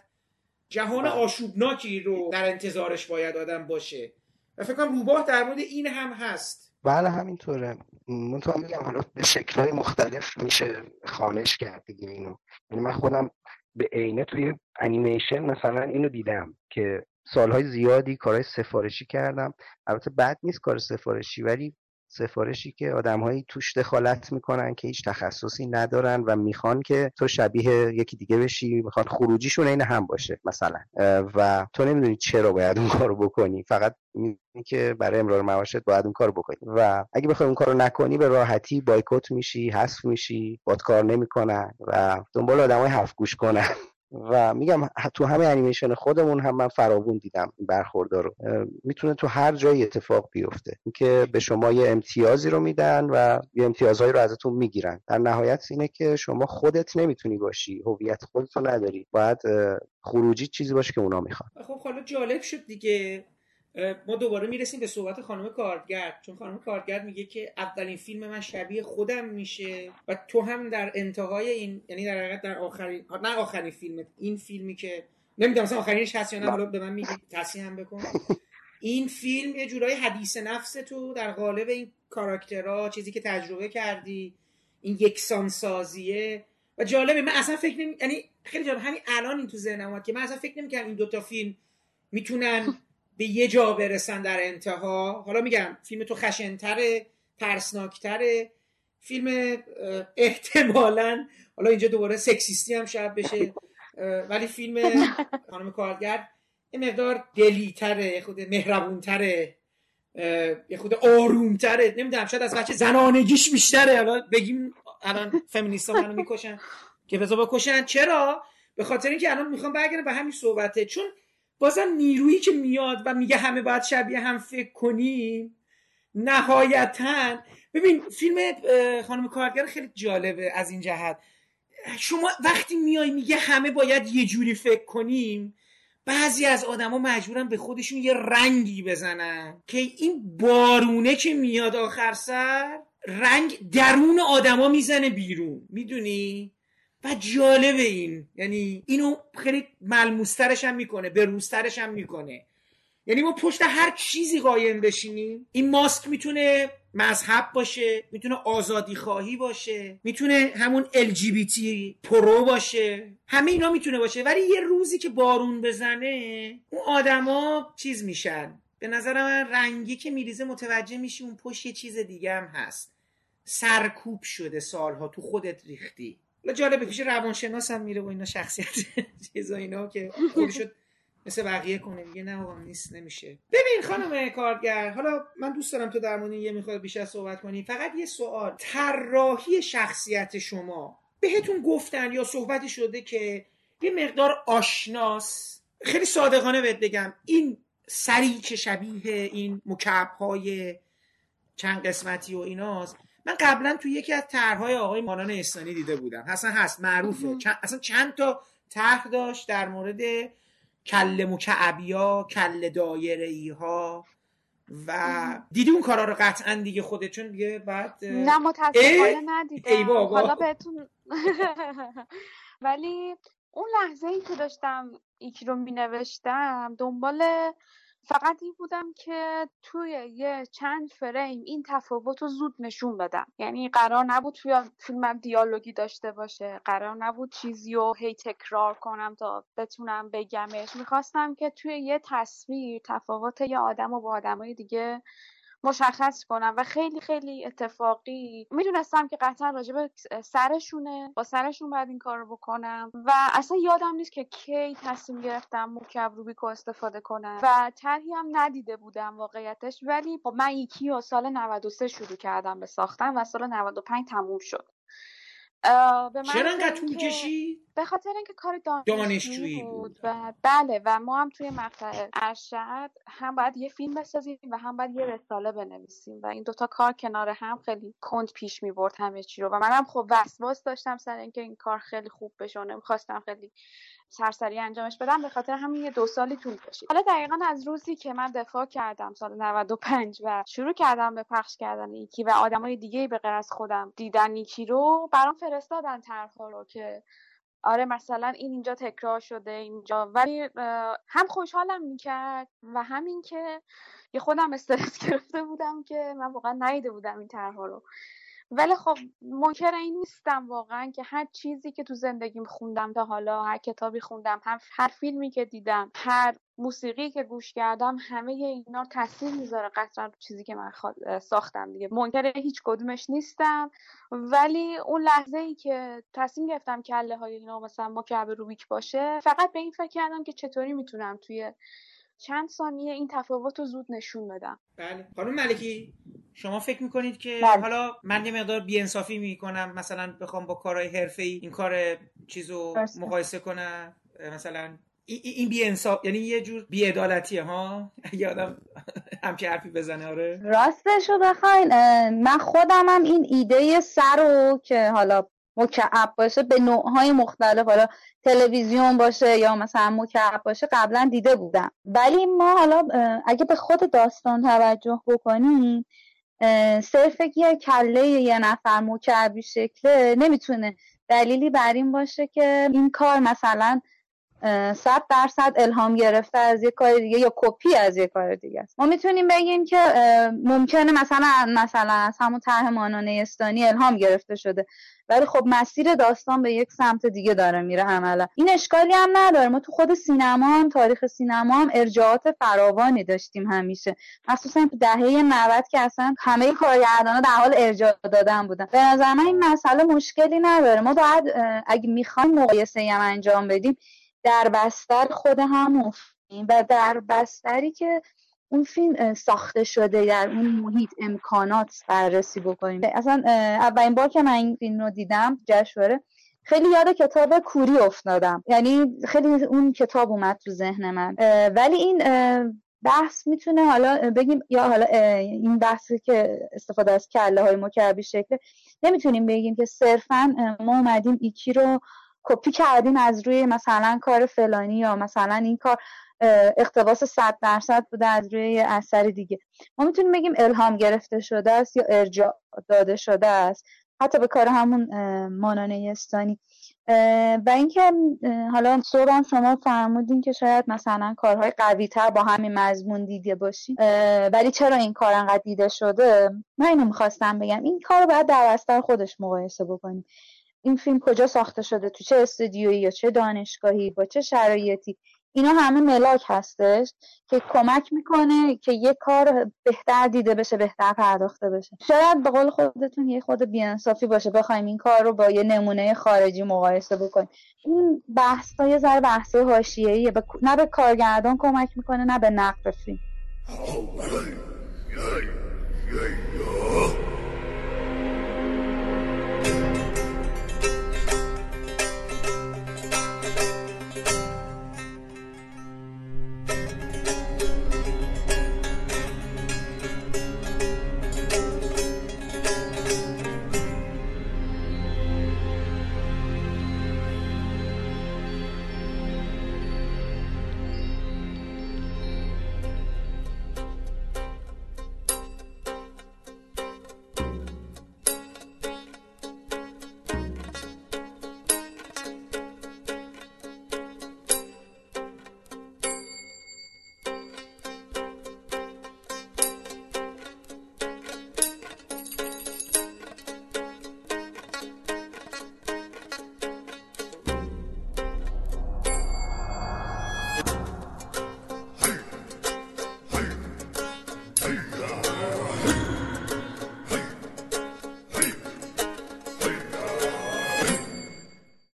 جهان بله. آشوبناکی رو در انتظارش باید آدم باشه. و فکر کنم روباه در مورد این هم هست. بله همینطوره. من تو میگم حالا به شکلهای مختلف میشه خانش کرد دیگه اینو. یعنی من خودم به عینه توی انیمیشن مثلا اینو دیدم که سالهای زیادی کارهای سفارشی کردم. البته بد نیست کار سفارشی ولی سفارشی که آدمهایی توش دخالت می‌کنن که هیچ تخصصی ندارن و می‌خوان که تو شبیه یکی دیگه بشی می‌خوان خروجیشون این هم باشه مثلا. و تو نمی‌دونی چرا باید اون کارو بکنی. فقط که برای امرار معاشت باید اون کارو بکنی. و اگه بخوای اون کارو نکنی به راحتی بایکوت میشی حذف میشی باد کار نمی‌کنن و دنبال آدمای حرف گوش کنن. و میگم تو همه انیمیشن خودمون هم من فراوون دیدم این برخوردار رو. می‌تونه تو هر جایی اتفاق بیفته. اینکه به شما یه امتیازی رو میدن و یه امتیازهایی رو ازتون می‌گیرن. در نهایت اینه که شما خودت نمی‌تونی باشی. هویت خودت رو نداری. باید خروجی چیزی باشه که اونا می‌خوان. خب حالا جالب شد دیگه. ما دوباره می‌رسیم به صحبت خانم کارگرد. چون خانم کارگرد میگه که اولین فیلم من شبیه خودم میشه و تو هم در انتهای این یعنی در حقیقت در آخرین نه آخرین فیلم این فیلمی که نمی‌دونم مثلا آخرینش هست یا نه حالا به من میگی تصحیح هم بکن. این فیلم یه جورای حدیث نفس تو در قالب این کاراکترها چیزی که تجربه کردی این یکسان سازیه و جالبه من اصلا فکر نمی یعنی خیلی جالب همین الان این تو ذهنم که من اصلا فکر نمی‌کردم این دوتا فیلم می‌تونن به یه جا برسن در انتها. حالا میگم فیلم تو خشنتره ترسناکتره. فیلم احتمالا حالا اینجا دوباره سکسیستی هم شاید بشه. ولی فیلم خانم کارگر یه مقدار دلیتره خود مهربونتره. یه خود آرومتره. نمی‌دونم شاید از بچه زنانگیش بیشتره. حالا بگیم الان فمینیستا منو می‌کشن. که بذار بکشن. چرا؟ به خاطر اینکه الان می‌خوام برگردم به همین صحبته. چون بازم نیرویی که میاد و میگه همه باید شبیه هم فکر کنیم نهایتا ببین فیلم خانم کارگر خیلی جالبه از این جهت. شما وقتی میای میگه همه باید یه جوری فکر کنیم بعضی از آدما مجبورن به خودشون یه رنگی بزنن که این بارونه که میاد آخر سر رنگ درون آدما می‌زنه بیرون. می‌دونی؟ و جالب این. یعنی اینو خیلی ملموسترش هم می‌کنه به روسترش هم می‌کنه. یعنی ما پشت هر چیزی قایم بشینیم. این ماسک می‌تونه مذهب باشه می‌تونه آزادی خواهی باشه می‌تونه همون LGBT پرو باشه. همه اینا می‌تونه باشه. ولی یه روزی که بارون بزنه اون آدما چیز میشن. به نظر من رنگی که میریزه متوجه میشی اون پشت یه چیز دیگه هم هست. سرکوب شده سالها تو خودت ریختی. جالبه پیش روانشناس هم میره و اینا شخصیت چیزا اینا که شد مثل بقیه کنه. میگه نه آقا نیست نمیشه. ببین خانم کارگر حالا من دوست دارم تو در یه می‌خواد بیشتر صحبت کنی. فقط یه سوال. طراحی شخصیت شما بهتون گفتن یا صحبتی شده که یه مقدار آشناس؟ خیلی صادقانه بهت بگم. این سری که شبیه این مکعب های چند قسمتی و ایناست. من قبلا تو یکی از طرحهای آقای مانان استانی دیده بودم. اصلا هست معروفه. اصلا چند تا طرح داشت در مورد کل مکعبیا کل دایره ای ها و دیدی اون کارا رو قطعا دیگه خودت؟ چون دیگه بعد نه متاسفانه ندیدم. حالا بهتون ولی اون لحظه ای که داشتم یکی رو می نوشتم دنبال فقط این بودم که توی یه چند فریم این تفاوت رو زود نشون بدم. یعنی قرار نبود توی فیلمم دیالوگی داشته باشه. قرار نبود چیزی رو هی تکرار کنم تا بتونم بگمش. می‌خواستم که توی یه تصویر تفاوت یه آدم و با آدمای دیگه مشخص کنم و خیلی خیلی اتفاقی می‌دونستم که قطعا راجب سرشونه با سرشون باید این کار رو بکنم و اصلا یادم نیست که کی تصمیم گرفتم موکب روبیکو استفاده کنم و طرحی هم ندیده بودم واقعیتش ولی خب من یکی سال 93 شروع کردم به ساختن و سال 95 تموم شد. به چرا انقدر طول کشید؟ به خاطر اینکه کار دانشجویی بود و بله و ما هم توی مقطع ارشد هم باید یه فیلم بسازیم و هم باید یه رساله بنویسیم و این دوتا کار کنار هم خیلی کند پیش می برد همه چی رو. و منم خب وسواس داشتم سر اینکه این کار خیلی خوب بشه و نمی‌خواستم خیلی سرسری انجامش بدم به خاطر همین یه دو سالی طول کشید. حالا دقیقا از روزی که من دفاع کردم سال 95 و شروع کردم به پخش کردن ایکی و آدمای دیگه به غیر از خودم دیدن ایکی رو برام فرستادن طرحها رو که آره مثلا این اینجا تکرار شده اینجا. ولی هم خوشحالم می‌کرد و همین که یه خودم استرس گرفته بودم که من واقعا نیده بودم این طرحها رو. ولی خب منکر این نیستم واقعا که هر چیزی که تو زندگیم خوندم تا حالا هر کتابی خوندم هم هر فیلمی که دیدم هر موسیقی که گوش کردم همه اینا تاثیر می‌ذاره قطعا چیزی که من ساختم دیگه. منکر هیچ کدومش نیستم. ولی اون لحظه ای که تصمیم گرفتم کله های اینا مثلا مکعب روبیک باشه فقط به این فکر کردم که چطوری می‌تونم توی چند ثانیه این تفاوت رو زود نشون بدم. بله. خانم ملکی شما فکر می‌کنید که بله. حالا من یه مقدار بیانصافی می‌کنم مثلا بخوام با کارهای حرفه‌ای این کار چیزو. مقایسه کنم؟ مثلا این این بیانصاف یعنی یه جور بیعدالتیه ها؟ اگه آدم همچه حرفی بزنه آره. راستش رو بخواین من خودم هم این ایده سر رو که حالا مکعب باشه به نوعهای مختلف حالا تلویزیون باشه یا مثلا مکعب باشه قبلا دیده بودم. ولی ما حالا اگه به خود داستان توجه بکنیم صرف یه کله یه نفر مکعبی شکله نمی‌تونه دلیلی بر این باشه که این کار مثلا صد درصد الهام گرفته از یه کار دیگه یا کپی از یه کار دیگه است. ما می‌تونیم بگیم که ممکنه مثلا مثلا از همون طرح مانانه استانی الهام گرفته شده. ولی خب مسیر داستان به یک سمت دیگه داره میره عملا. این اشکالی هم نداره. ما تو خود سینما هم تاریخ سینما هم ارجاعات فراوانی داشتیم همیشه. مخصوصا تو دهه 90 که اصلا همه کارگردانا در حال ارجاع دادن بودن. به نظر من این مسئله مشکلی نداره. ما باید اگه می‌خوایم مقایسه هم انجام بدیم در بستر خود همون فیلم و در بستری که اون فیلم ساخته شده در اون محیط امکانات بررسی بکنیم. اصلا اولین بار که من این فیلم رو دیدم جشنواره خیلی یاد کتاب کوری افتادم. یعنی خیلی اون کتاب اومد تو ذهن من. ولی این بحث می‌تونه حالا بگیم یا حالا این بحثی که استفاده از کله های مکعبی شکل نمی‌تونیم بگیم که صرفا ما اومدیم ایکی رو کپی کردیم از روی مثلا کار فلانی یا مثلا این کار اقتباس صد درصد بوده از روی اثر دیگه. ما می‌تونیم بگیم الهام گرفته شده است یا ارجاع داده شده است. حتی به کار همون اه، و اینکه حالا صبح شما فرمودین که شاید مثلا کارهای قوی تر با همین مضمون دیده باشین. اه، ولی چرا این کار انقدر دیده شده؟ من اینو می‌خواستم بگم. این کار رو باید در بستر خودش مقایسه بکنیم. این فیلم کجا ساخته شده تو چه استودیویی یا چه دانشگاهی با چه شرایطی اینا همه ملاک هستش که کمک می‌کنه که یه کار بهتر دیده بشه بهتر پرداخته بشه شاید به قول خودتون یه خود بیانصافی باشه بخوایم این کار رو با یه نمونه خارجی مقایسه بکنیم این بحث یه ذره بحث حاشیه‌ایه به- نه به کارگردان کمک می‌کنه نه به نقد فیلم